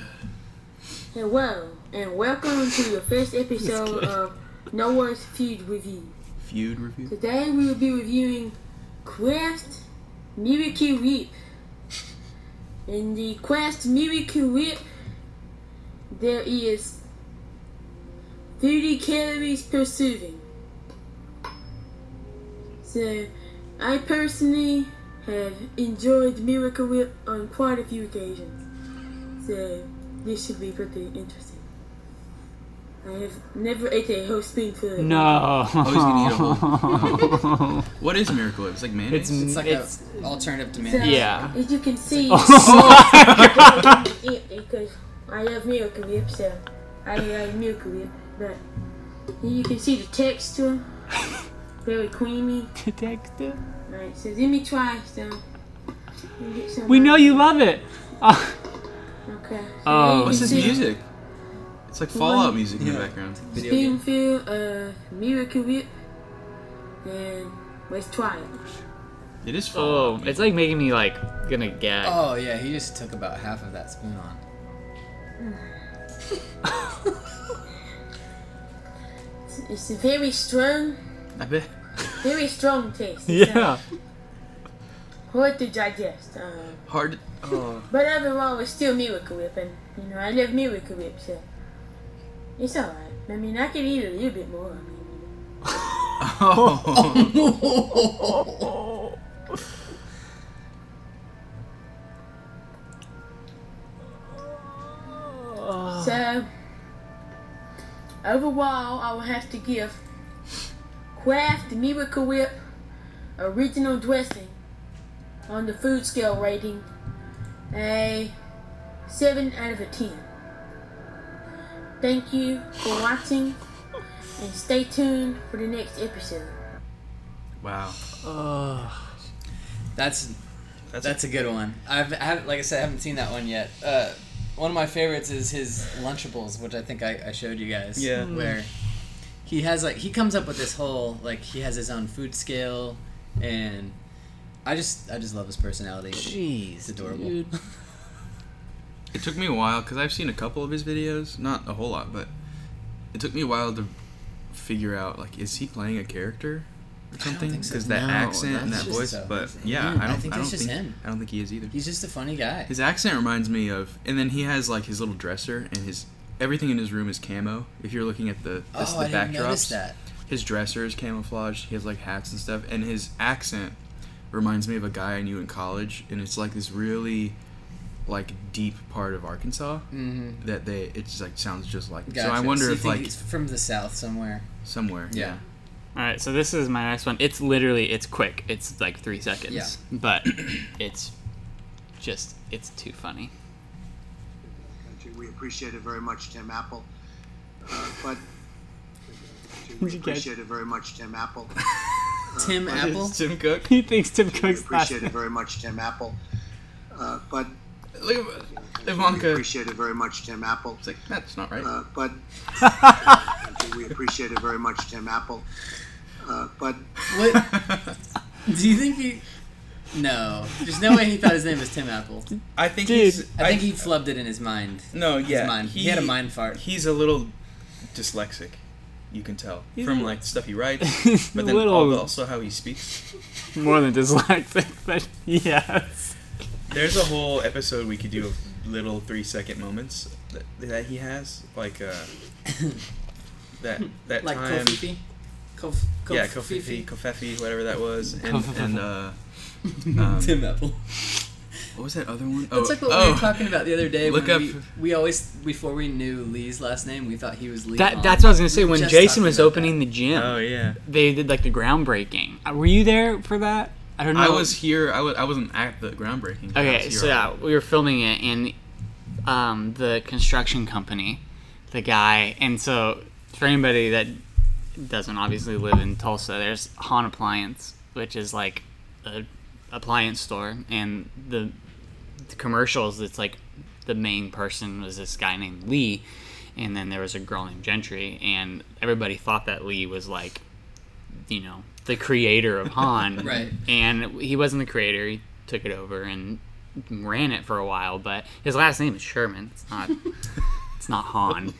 S7: Hello, and welcome to the first [laughs] episode of Noah's Feud Review.
S1: Feud review.
S7: Today we will be reviewing Quest Miracle Whip. In the Quest Miracle Whip, there is 30 calories per serving. So, I personally have enjoyed Miracle Whip on quite a few occasions. So, this should be pretty interesting. I have never ate a whole spoonful
S2: no
S1: Oh, he's gonna eat a whole. [laughs] What is Miracle Whip? It's like mayonnaise.
S2: It's-
S3: It's like
S2: It's-
S3: a alternative to
S7: So.
S2: Yeah.
S7: As you can see, [laughs]
S2: Oh
S7: because I love Miracle Whip, so I like Miracle Whip. But you can see the texture, [laughs] very creamy.
S2: Detective.
S7: Alright, so let me try some. Me get some
S2: we know you love it [laughs] Oh.
S7: Okay. So
S2: Oh.
S1: What's this
S7: see
S1: music? It's like Fallout music in the background.
S3: Video game.
S7: Spoonful uh, of Miracle Whip, and let's try it.
S1: It is
S2: Oh,
S1: Fallout.
S2: it's like making me like gonna gag.
S3: Oh yeah, he just took about half of that spoon on. [laughs]
S7: It's, it's a very strong,
S1: I bet.
S7: very strong taste. [laughs]
S2: Yeah.
S7: hard to digest. Uh,
S1: Hard. Oh.
S7: But overall, it's still Miracle Whip, and you know I love Miracle Whip, so it's alright. I mean, I could eat a little bit more. I mean,
S1: oh. [laughs] [laughs]
S7: overall, I will have to give Kraft Miracle Whip original dressing on the food scale rating a seven out of a ten. Thank you for watching, and stay tuned for the next episode.
S1: Wow.
S3: That's
S1: That's,
S3: that's a good one. I've I haven't, like I said, I haven't seen that one yet. Uh, one of my favorites is his Lunchables, which I think I, I showed you guys.
S1: Yeah. Mm-hmm.
S3: Where he has like he comes up with this whole like he has his own food scale, and I just I just love his personality.
S2: Jeez,
S3: It's adorable.
S2: dude. [laughs]
S1: It took me a while because I've seen a couple of his videos, not a whole lot, but it took me a while to figure out like is he playing a character or something?
S3: think so.
S1: Because that
S2: No,
S1: accent and that voice,
S3: so-
S1: but yeah,
S3: him.
S1: I
S3: I
S1: don't.
S3: think
S1: I don't
S3: that's just
S1: think.
S3: him.
S1: I don't think he is either.
S3: He's just a funny guy.
S1: His accent reminds me of, and then he has like his little dresser and his everything in his room is camo. If you're looking at the the,
S3: oh,
S1: the
S3: I didn't
S1: backdrops,
S3: notice that.
S1: his dresser is camouflage. He has like hats and stuff, and his accent reminds me of a guy I knew in college, and it's like this really like deep part of Arkansas
S3: Mm-hmm.
S1: that they it just like sounds just like.
S3: Gotcha.
S1: So I wonder
S3: you
S1: if like
S3: he's from the south somewhere.
S1: somewhere,
S3: Yeah.
S1: yeah.
S2: All right, so this is my next one. It's literally it's quick. It's like three seconds.
S3: Yeah.
S2: But it's just it's too funny.
S12: We appreciate it very much, Tim Apple. Uh, but we appreciate it very much, Tim Apple. [laughs]
S3: Tim Apple.
S1: Tim Cook. [laughs]
S2: He thinks Tim
S12: We
S2: Cook's last
S12: appreciate it very much, Tim Apple. Uh, but
S1: Look at
S12: we appreciate it very much, Tim Apple.
S1: It's like that's not right.
S12: Uh, but [laughs] we appreciate it very much, Tim Apple. Uh, but
S3: What? Do you think he? No, there's no way he thought his name was Tim Apple.
S1: I think
S2: Dude,
S1: he's.
S3: I think he flubbed it in his mind.
S1: No,
S3: His
S1: yeah.
S3: mind. He, had a mind fart.
S1: He's a little dyslexic. You can tell
S2: He's
S1: from like the stuff he writes, [laughs] but then
S2: little-
S1: also how he speaks. [laughs]
S2: More than dyslexic, but yes.
S1: There's a whole episode we could do of little three second moments that, that he has, like uh, [coughs] that that
S3: Like
S1: time.
S3: covfefe? Kof-
S1: yeah,
S3: covfefe?
S1: covfefe, covfefe, whatever that was, and and uh, [laughs] um,
S3: Tim Apple.
S1: what was that other one?
S3: That's
S1: oh,
S3: like what
S1: oh,
S3: we were talking about the other day.
S1: Look
S3: when
S1: up.
S3: We, we always, before we knew Lee's last name, we thought he was Lee.
S2: That that's what I was gonna say. When Jason was
S3: about
S2: opening the gym,
S1: Oh yeah.
S2: they did like the groundbreaking. Uh, Were you there for that? I don't know.
S1: I was here. I was. I wasn't at the groundbreaking.
S2: Okay, so yeah, we were filming it, and um, the construction company, the guy, and so for anybody that doesn't obviously live in Tulsa, there's Hahn Appliance, which is like a appliance store, and the, the commercials. It's like the main person was this guy named Lee, and then there was a girl named Gentry, and everybody thought that Lee was like, you know, the creator of Hahn, [laughs]
S3: Right.
S2: And he wasn't the creator; he took it over and ran it for a while. But his last name is Sherman. It's not. [laughs] it's not Hahn.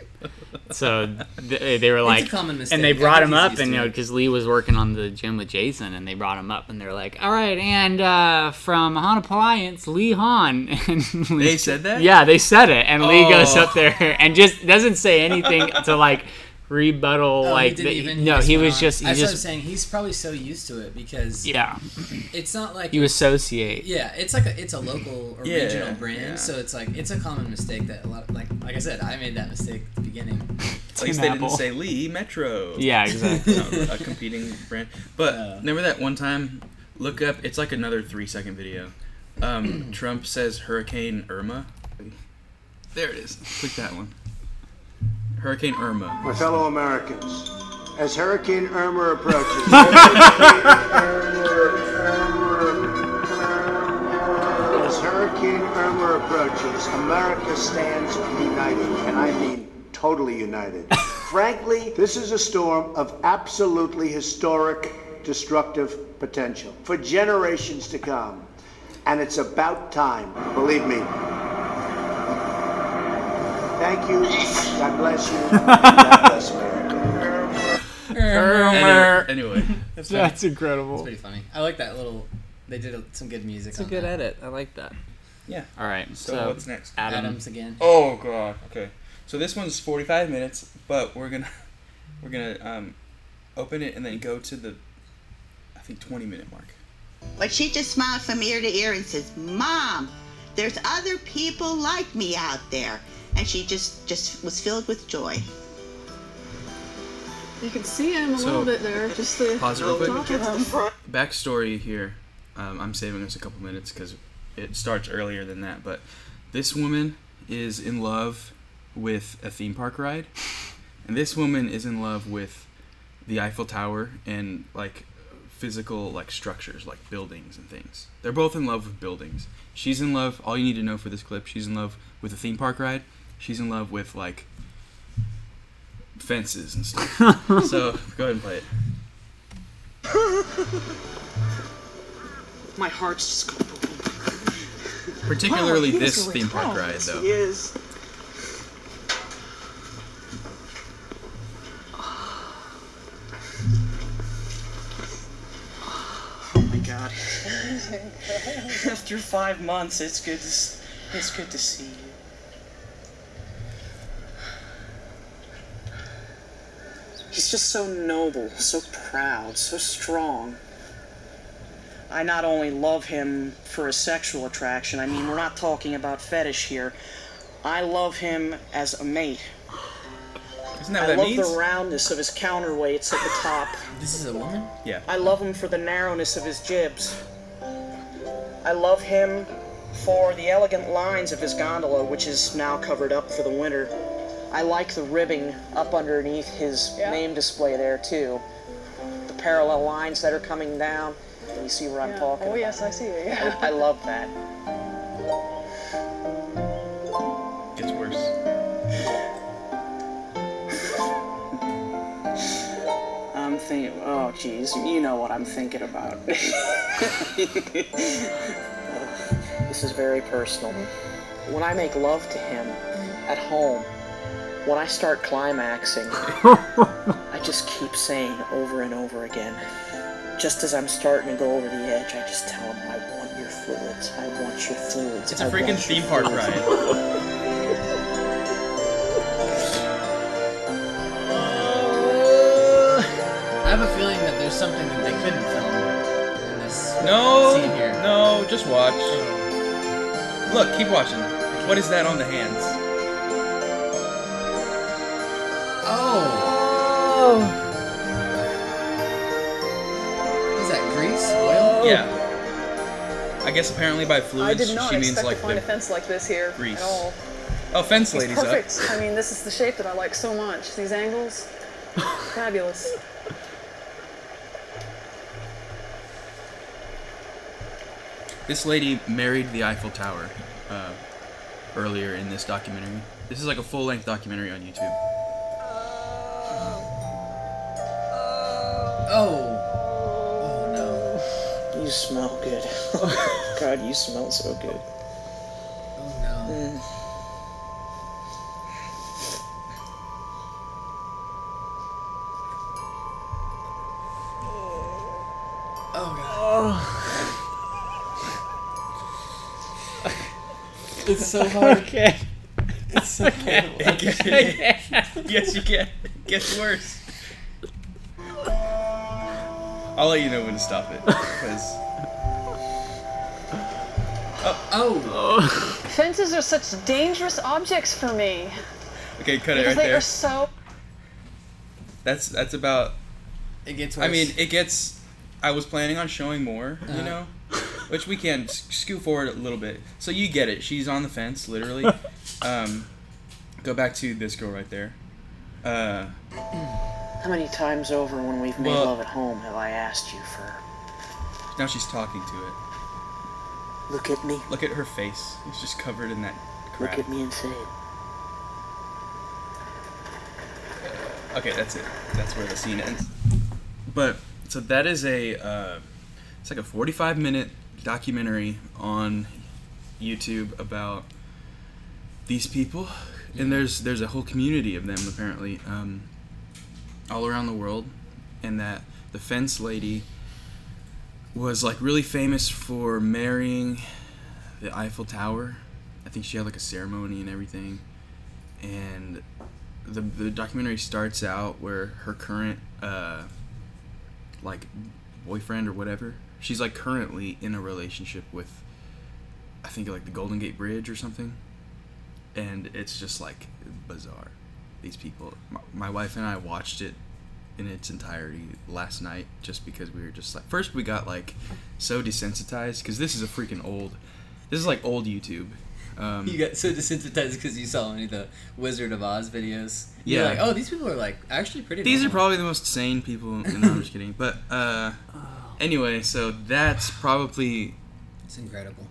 S2: So th- they were
S3: It's a
S2: like, and they brought him up, and you know, because Lee was working on the gym with Jason, and they brought him up, and they're like, "All right, and uh, from Hahn Appliance, Lee Hahn." [laughs] And Lee-
S1: They said that?
S2: Yeah, they said it, and Lee goes
S1: Oh.
S2: up there and just doesn't say anything to like rebuttal.
S3: Oh,
S2: like,
S3: he didn't
S2: the-
S3: even,
S2: no,
S3: just
S2: he was
S3: on.
S2: just he
S3: That's what I'm saying. He's probably so used to it because
S2: yeah,
S3: it's not like
S2: you associate.
S3: Yeah, it's like a it's a local or
S1: Yeah,
S3: regional brand,
S1: yeah.
S3: so it's like it's a common mistake that a lot like like I said, I made that mistake at the beginning.
S1: At least they
S2: Apple.
S1: didn't say Lee Metro.
S2: Yeah, exactly.
S1: No, [laughs] a competing brand. But
S3: Yeah.
S1: remember that one time? Look up. It's like another three second video. Um, [clears throat] Trump says Hurricane Irma. There it is. Click that one. Hurricane Irma.
S12: My fellow Americans, as Hurricane Irma approaches, [laughs] as Hurricane Irma approaches, America stands united, and I mean totally united. [laughs] Frankly, this is a storm of absolutely historic, destructive potential for generations to come. And it's about time, believe me. Thank you. God bless you. God bless America.
S1: Anyway, anyway
S3: That's
S2: That's incredible.
S3: It's pretty funny. I like that little. They did some good music.
S2: It's a
S3: on
S2: good
S3: that.
S2: edit. I like that.
S1: yeah.
S2: All right,
S1: So,
S2: so,
S1: what's next?
S2: Adam.
S3: Adams again.
S1: Oh god. Okay. So this one's 45 minutes, but we're gonna [laughs] we're gonna um, open it and then go to the I think 20 minute mark.
S13: But she just smiles from ear to ear and says, "Mom, there's other people like me out there." And she just just was filled with joy.
S14: You can see him a
S1: So,
S14: little bit there, just the
S1: Pause it real quick.
S14: top of him.
S1: Backstory here. Um, I'm saving us a couple minutes because it starts earlier than that. But this woman is in love with a theme park ride, and this woman is in love with the Eiffel Tower and like physical like structures, like buildings and things. They're both in love with buildings. She's in love. All you need to know for this clip, she's in love with a theme park ride. She's in love with like fences and stuff. [laughs] so go ahead and play it.
S15: My heart's just going boom, boom.
S1: Particularly
S15: Oh,
S1: this theme park
S15: really
S1: ride, though.
S15: He is. Oh my god. [laughs] After five months, it's good to it's good to see you. He's just so noble, so proud, so strong. I not only love him for a sexual attraction, I mean, we're not talking about fetish here. I love him as a mate.
S1: Isn't that
S15: I
S1: what
S15: love
S1: means?
S15: the roundness of his counterweights at the top.
S3: This is a woman.
S1: Yeah.
S15: I love him for the narrowness of his jibs. I love him for the elegant lines of his gondola, which is now covered up for the winter. I like the ribbing up underneath his name display there, too. The parallel lines that are coming down. Can you see where I'm talking
S14: Oh
S15: about?
S14: yes, I see it. Yeah.
S15: I, I love that.
S1: Gets worse.
S15: I'm thinking, oh jeez, you know what I'm thinking about. [laughs] this is very personal. When I make love to him at home, when I start climaxing, I just keep saying over and over again. Just as I'm starting to go over the edge, I just tell him, I want your fluids. I want your fluids.
S1: It's a
S15: I
S1: freaking theme park ride.
S3: I have a feeling that there's something that they couldn't film in this
S1: No,
S3: scene here.
S1: no, just watch. Look, keep watching. What is that on the hands?
S3: Oh. Is that grease? Oil?
S1: Yeah. I guess apparently by fluids
S14: I did not
S1: she means
S14: expect
S1: like
S14: to find
S1: the
S14: a fence like this here
S1: grease.
S14: at all.
S1: Oh, fence
S14: It's
S1: lady's up.
S14: perfect. I mean, this is the shape that I like so much. These angles, [laughs] fabulous.
S1: This lady married the Eiffel Tower uh, earlier in this documentary. This is like a full length documentary on YouTube.
S3: Oh. Oh no.
S15: You smell good. [laughs] God, you smell so good.
S3: Oh no. Mm. Oh god. Oh. It's so hard.
S2: Okay.
S3: It's so
S2: Okay.
S3: hard. [laughs]
S2: Okay. [laughs]
S1: yes, you can. Gets worse. I'll let you know when to stop it. Because. [laughs]
S3: Oh. [laughs]
S14: Fences are such dangerous objects for me
S1: okay, cut it
S14: because
S1: right
S14: they
S1: there.
S14: are so.
S1: That's that's about.
S3: It gets
S1: I mean, it gets. I was planning on showing more, you
S3: Uh-huh.
S1: know, which we can s- scoot forward a little bit. So you get it. She's on the fence, literally. [laughs] um, go back to this girl right there. Uh,
S15: How many times over when we've made
S1: Well-
S15: love at home have I asked you for
S1: now she's talking to it.
S15: look at me,
S1: Look at her face. It's just covered in that crap.
S15: look at me and say it.
S1: Okay, that's it. That's where the scene ends. But so that is a uh, it's like a 45 minute documentary on YouTube about these people, and there's there's a whole community of them apparently um, all around the world, and that the fence lady was like really famous for marrying the Eiffel Tower. I think she had like a ceremony and everything, and the the documentary starts out where her current uh like boyfriend or whatever she's like currently in a relationship with I think like the Golden Gate Bridge or something. And it's just like bizarre these people my, my wife and I watched it in its entirety last night just because we were just like first we got like so desensitized because this is a freaking old this is like old YouTube um,
S3: You got so desensitized because you saw any of the Wizard of Oz videos. You're
S1: Yeah.
S3: like, oh, these people are like actually pretty.
S1: These are probably the most sane people. No, I'm just kidding. [laughs] But uh, anyway, so that's probably.
S3: It's incredible.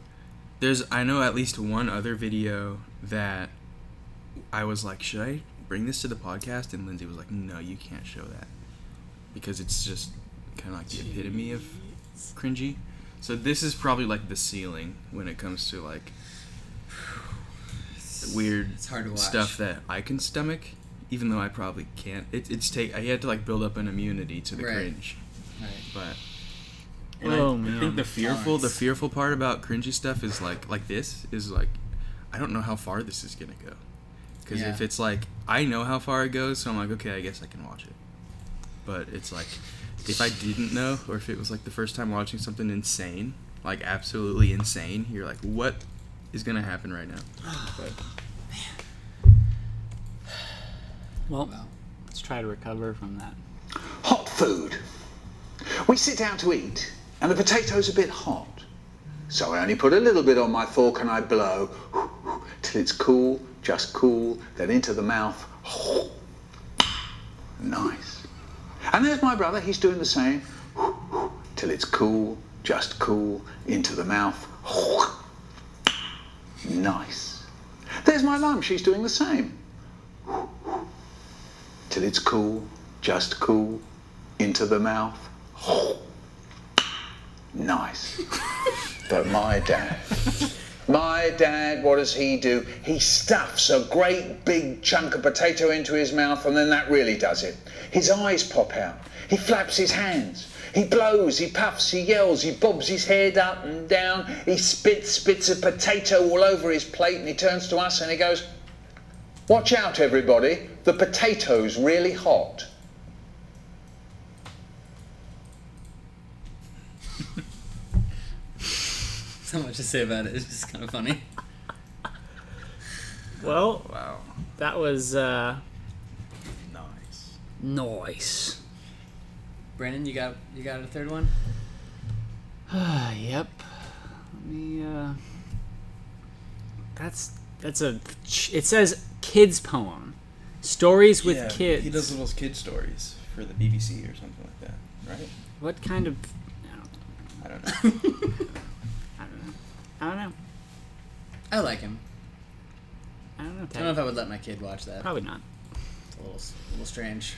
S1: There's I know at least one other video that I was like, should I bring this to the podcast? And Lindsay was like, no, you can't show that because it's just kind of like the epitome of cringy. So this is probably like the ceiling when it comes to like [sighs] weird
S3: It's hard to watch.
S1: stuff that I can stomach, even though I probably can't. It, it's take I had to like build up an immunity to the
S3: Right.
S1: cringe,
S3: Right.
S1: but. And
S2: Oh,
S1: I, I think the fearful, the fearful part about cringy stuff is like, like this is like, I don't know how far this is gonna go, because
S3: Yeah.
S1: if it's like I know how far it goes, so I'm like, okay, I guess I can watch it. But it's like, if I didn't know, or if it was like the first time watching something insane, like absolutely insane, you're like, what is gonna happen right now? [sighs] But
S2: Well, let's try to recover from that.
S16: Hot food. We sit down to eat, and the potato's a bit hot. So I only put a little bit on my fork and I blow [laughs] till it's cool, just cool, then into the mouth. [laughs] Nice. And there's my brother, he's doing the same. [laughs] Till it's cool, just cool, into the mouth. [laughs] Nice. There's my mum, she's doing the same. Till it's cool, just cool, into the mouth. Nice. But my dad, My dad, what does he do? He stuffs a great big chunk of potato into his mouth and then that really does it. His eyes pop out. He flaps his hands. He blows, he puffs, he yells, he bobs his head up and down. He spits, spits a potato all over his plate and he turns to us and he goes, Watch out, everybody. The potato's really hot. [laughs]
S3: So much to say about it. It's just kind of funny.
S2: Well,
S1: wow.
S2: That was uh
S1: nice.
S2: Nice.
S3: Brandon, you got you got a third one? [sighs]
S2: yep. Let me uh That's that's a it says kids poem. Stories with
S1: Yeah,
S2: kids.
S1: He does little kid stories for the BBC or something like that, right?
S2: What kind of
S1: I don't know.
S2: I don't know. [laughs] I don't know.
S3: I like him.
S2: I don't know.
S3: I don't know if I would let my kid watch that.
S2: Probably not.
S3: It's a little, a little strange.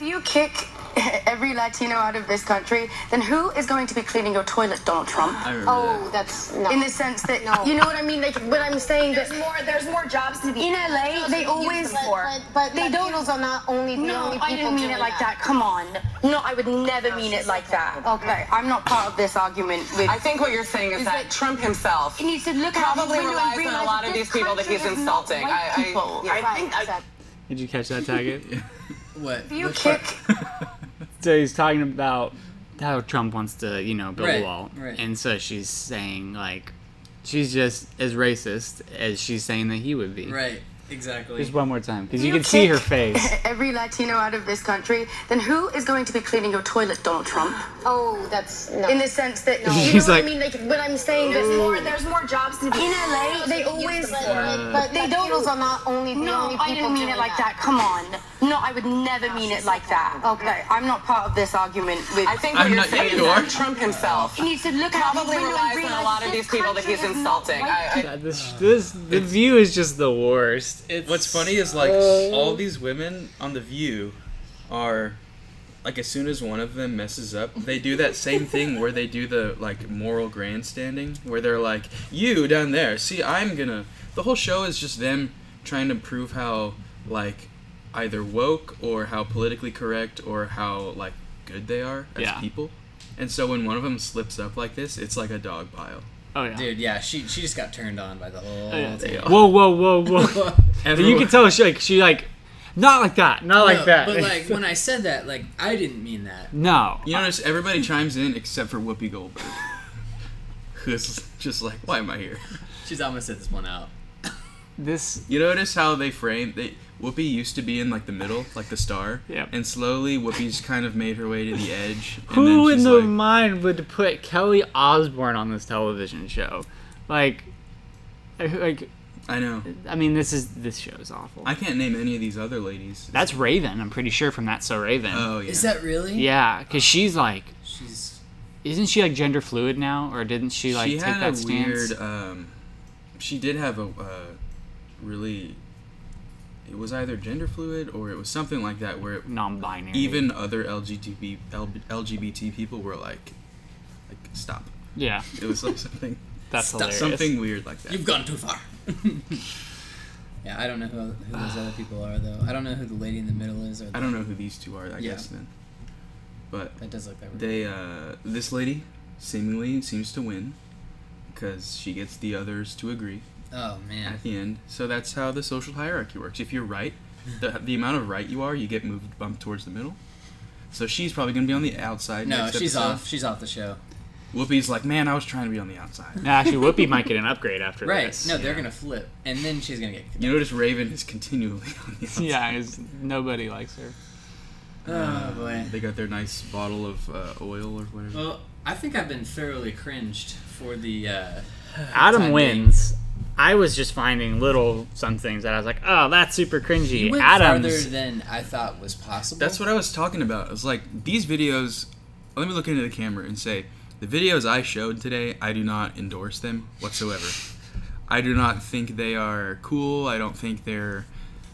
S17: If you kick [laughs] every Latino out of this country, then who is going to be cleaning your toilet, Donald Trump?
S1: I remember
S17: oh, that's no. in the sense that you know what I mean. Like, but I'm saying
S18: There's
S17: that
S18: more. There's more jobs to be
S17: in LA, they always
S18: But, but
S17: they don't.
S18: Latinos are not only the
S17: No,
S18: only people
S17: I didn't mean
S18: doing
S17: it like that. Come on. No, I would never mean it like that. Okay, I'm not part of this argument. With,
S19: I think what you're saying is that Trump himself
S17: he needs to look out his
S19: probably
S17: window and
S19: relies on a lot of these people that he's insulting. I, I,
S17: people.
S19: yeah, I
S17: Right,
S19: think I,
S17: exactly.
S2: Did you catch that, Tackett? [laughs]
S3: What?
S17: You
S3: Which
S17: kick [laughs]
S2: so he's talking about how Trump wants to, you know, build
S3: Right,
S2: a wall.
S3: right.
S2: And so she's saying like she's just as racist as she's saying that he would be.
S3: Right. Exactly.
S2: Just one more time, because
S17: If
S2: you can see her face. [laughs]
S17: Every Latino out of this country, then who is going to be cleaning your toilet, Donald Trump?
S18: Oh, that's no.
S17: In the sense that you know [laughs]
S2: like-
S17: what I mean. Like, but I'm saying that
S18: There's more. There's more jobs to be
S17: in LA, they always
S18: But, but
S17: they don't.
S18: Latinos are not only the
S17: No,
S18: only
S17: I
S18: people
S17: didn't mean it like that. Come on. No, I would never mean it like that. Okay, I'm not part of this argument with.
S19: I think what
S1: I'm
S19: you're
S1: not-
S19: saying
S1: you
S19: is that Trump himself
S17: He needs to look
S19: probably
S17: window
S19: relies
S17: and
S19: on a lot of these people that he's insulting.
S17: white
S19: I, I,
S2: God, this, this the view is just the worst. It's
S1: What's funny is like
S2: so-
S1: all these women on the View are like as soon as one of them messes up, they do that same thing where they do the like moral grandstanding where they're like, "You down there, see, I'm gonna." The whole show is just them trying to prove how like either woke or how politically correct or how like good they are as
S2: Yeah.
S1: people. And so when one of them slips up like this, it's like a dog pile.
S2: Oh yeah.
S3: Dude, yeah, she she just got turned on by the whole
S2: Oh, yeah.
S3: thing.
S2: Whoa, whoa, whoa, whoa! [laughs] and you can tell she like she like not like that, not like that.
S3: But [laughs] like when I said that, like I didn't mean that.
S2: no,
S1: You notice everybody chimes in except for Whoopi Goldberg, [laughs] who's just like, "Why am I here?"
S3: She's I'm this one out.
S2: this
S1: You notice how they frame they Whoopi used to be in like the middle, like the star,
S2: Yep.
S1: and slowly Whoopi's kind of made her way to the edge.
S2: who in
S1: she's
S2: the
S1: like,
S2: mind would put Kelly Osbourne on this television show? Like, like
S1: I know.
S2: I mean, this is this show is awful.
S1: I can't name any of these other ladies.
S2: That's Raven. I'm pretty sure from That's So Raven.
S1: Oh yeah.
S3: Is that really?
S2: Yeah, because she's like,
S3: She's
S2: isn't she like gender fluid now, or didn't she like
S1: she
S2: take
S1: had
S2: that
S1: a
S2: stance?
S1: weird. Um, she did have a uh, really. It was either gender fluid or it was something like that where it,
S2: Non-binary.
S1: even other LGBT LGBT people were like, like stop.
S2: Yeah.
S1: It was like something. [laughs]
S2: That's
S3: Stop.
S2: hilarious.
S1: Something weird like that.
S3: You've gone too far. [laughs] yeah, I don't know who, who those other people are though. I don't know who the lady in the middle is. Or the,
S1: I don't know who these two are. I
S3: Yeah.
S1: guess then. But
S3: That does look that weird.
S1: they, uh, this lady seemingly seems to win because she gets the others to agree
S3: Oh man.
S1: at the end. So that's how the social hierarchy works. If you're right, the [laughs] the amount of right you are, you get moved bumped towards the middle. So she's probably gonna be on the outside.
S3: No,
S1: next
S3: she's
S1: episode.
S3: off. She's off the show.
S1: Whoopi's like, man, I was trying to be on the outside.
S2: No, actually, Whoopi might get an upgrade after
S3: Right.
S2: this. Right?
S3: No, they're gonna flip, and then she's gonna get.
S1: You notice Raven is continually [laughs] on the [laughs] outside.
S2: Yeah, 'cause nobody likes her.
S3: Oh boy.
S1: They got their nice bottle of uh, oil or whatever.
S3: Well, I think I've been thoroughly cringed for the. Uh, [sighs]
S2: Adam
S3: wins. being.
S2: Wins. I was just finding little some things that I was like, oh, that's super cringy.
S3: You went
S2: Adam's
S3: farther than I thought was possible.
S1: That's what I was talking about. It was like these videos. Let me look into the camera and say the videos I showed today. I do not endorse them whatsoever. I do not think they are cool. I don't think they're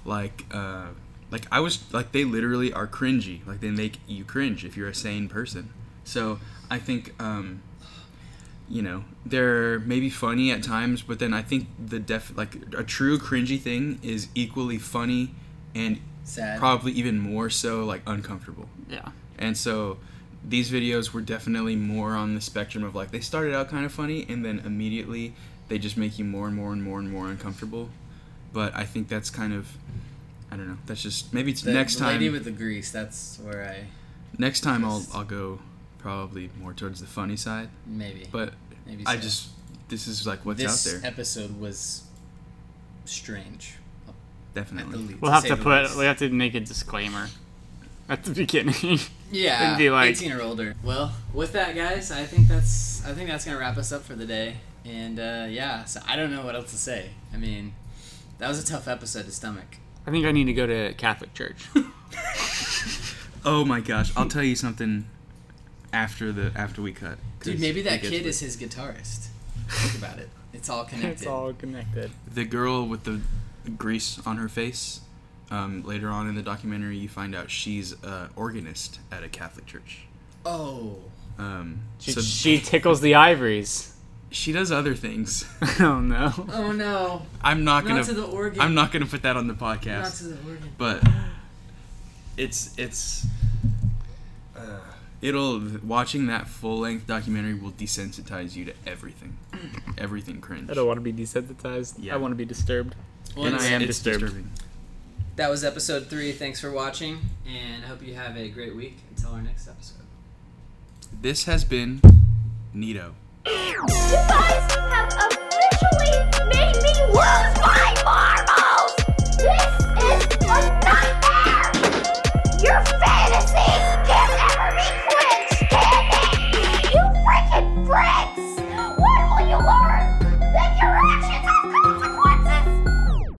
S1: like uh, like I was like they literally are cringy. Like they make you cringe if you're a sane person. So I think um, you know they're maybe funny at times, but then I think the def like a true cringy thing is equally funny and
S3: Sad.
S1: probably even more so like uncomfortable.
S2: Yeah.
S1: And so these videos were definitely more on the spectrum of like they started out kind of funny and then immediately they just make you more and more and more and more uncomfortable. But I think that's kind of I don't know. That's just maybe it's
S3: The,
S1: next
S3: the
S1: time.
S3: lady with the grease. That's where I
S1: next time I'll I'll go probably more towards the funny side.
S3: Maybe.
S1: But
S3: Maybe
S1: I just this is like what's
S3: this
S1: out there.
S3: episode was strange.
S1: Definitely.
S3: Least,
S2: We'll have
S3: say
S2: to put.
S3: least.
S2: We have to make a disclaimer at the beginning. [laughs]
S3: Yeah,
S2: and be like,
S3: 18 or older. Well, with that, guys, I think that's I think that's gonna wrap us up for the day. And uh, yeah, so I don't know what else to say. I mean, that was a tough episode to stomach.
S2: I think I need to go to Catholic church. [laughs] [laughs]
S1: Oh my gosh, I'll tell you something after the after we cut.
S3: Dude, maybe that kid
S1: weird.
S3: is his guitarist. Think about it. It's all [laughs] connected.
S2: it's all connected.
S1: the girl with the grease on her face. Um, later on in the documentary, you find out she's an organist at a Catholic church.
S3: Oh.
S1: Um,
S2: She,
S1: so
S2: she tickles the ivories.
S1: she does other things. [laughs]
S2: oh no.
S3: Oh no.
S1: I'm not
S3: Not
S1: gonna.
S3: to the organ.
S1: I'm not gonna put that on the podcast.
S3: Not to the organ.
S1: But it's it's. Uh, it'll watching that full length documentary will desensitize you to everything, everything cringe.
S2: I don't want to be desensitized.
S1: Yeah.
S2: I want to be disturbed.
S3: Well,
S2: and I am disturbed.
S1: disturbing.
S3: That was episode three. Thanks for watching, and I hope you have a great week until our next episode.
S1: This has been Neato.
S20: You guys have officially made me lose my marbles!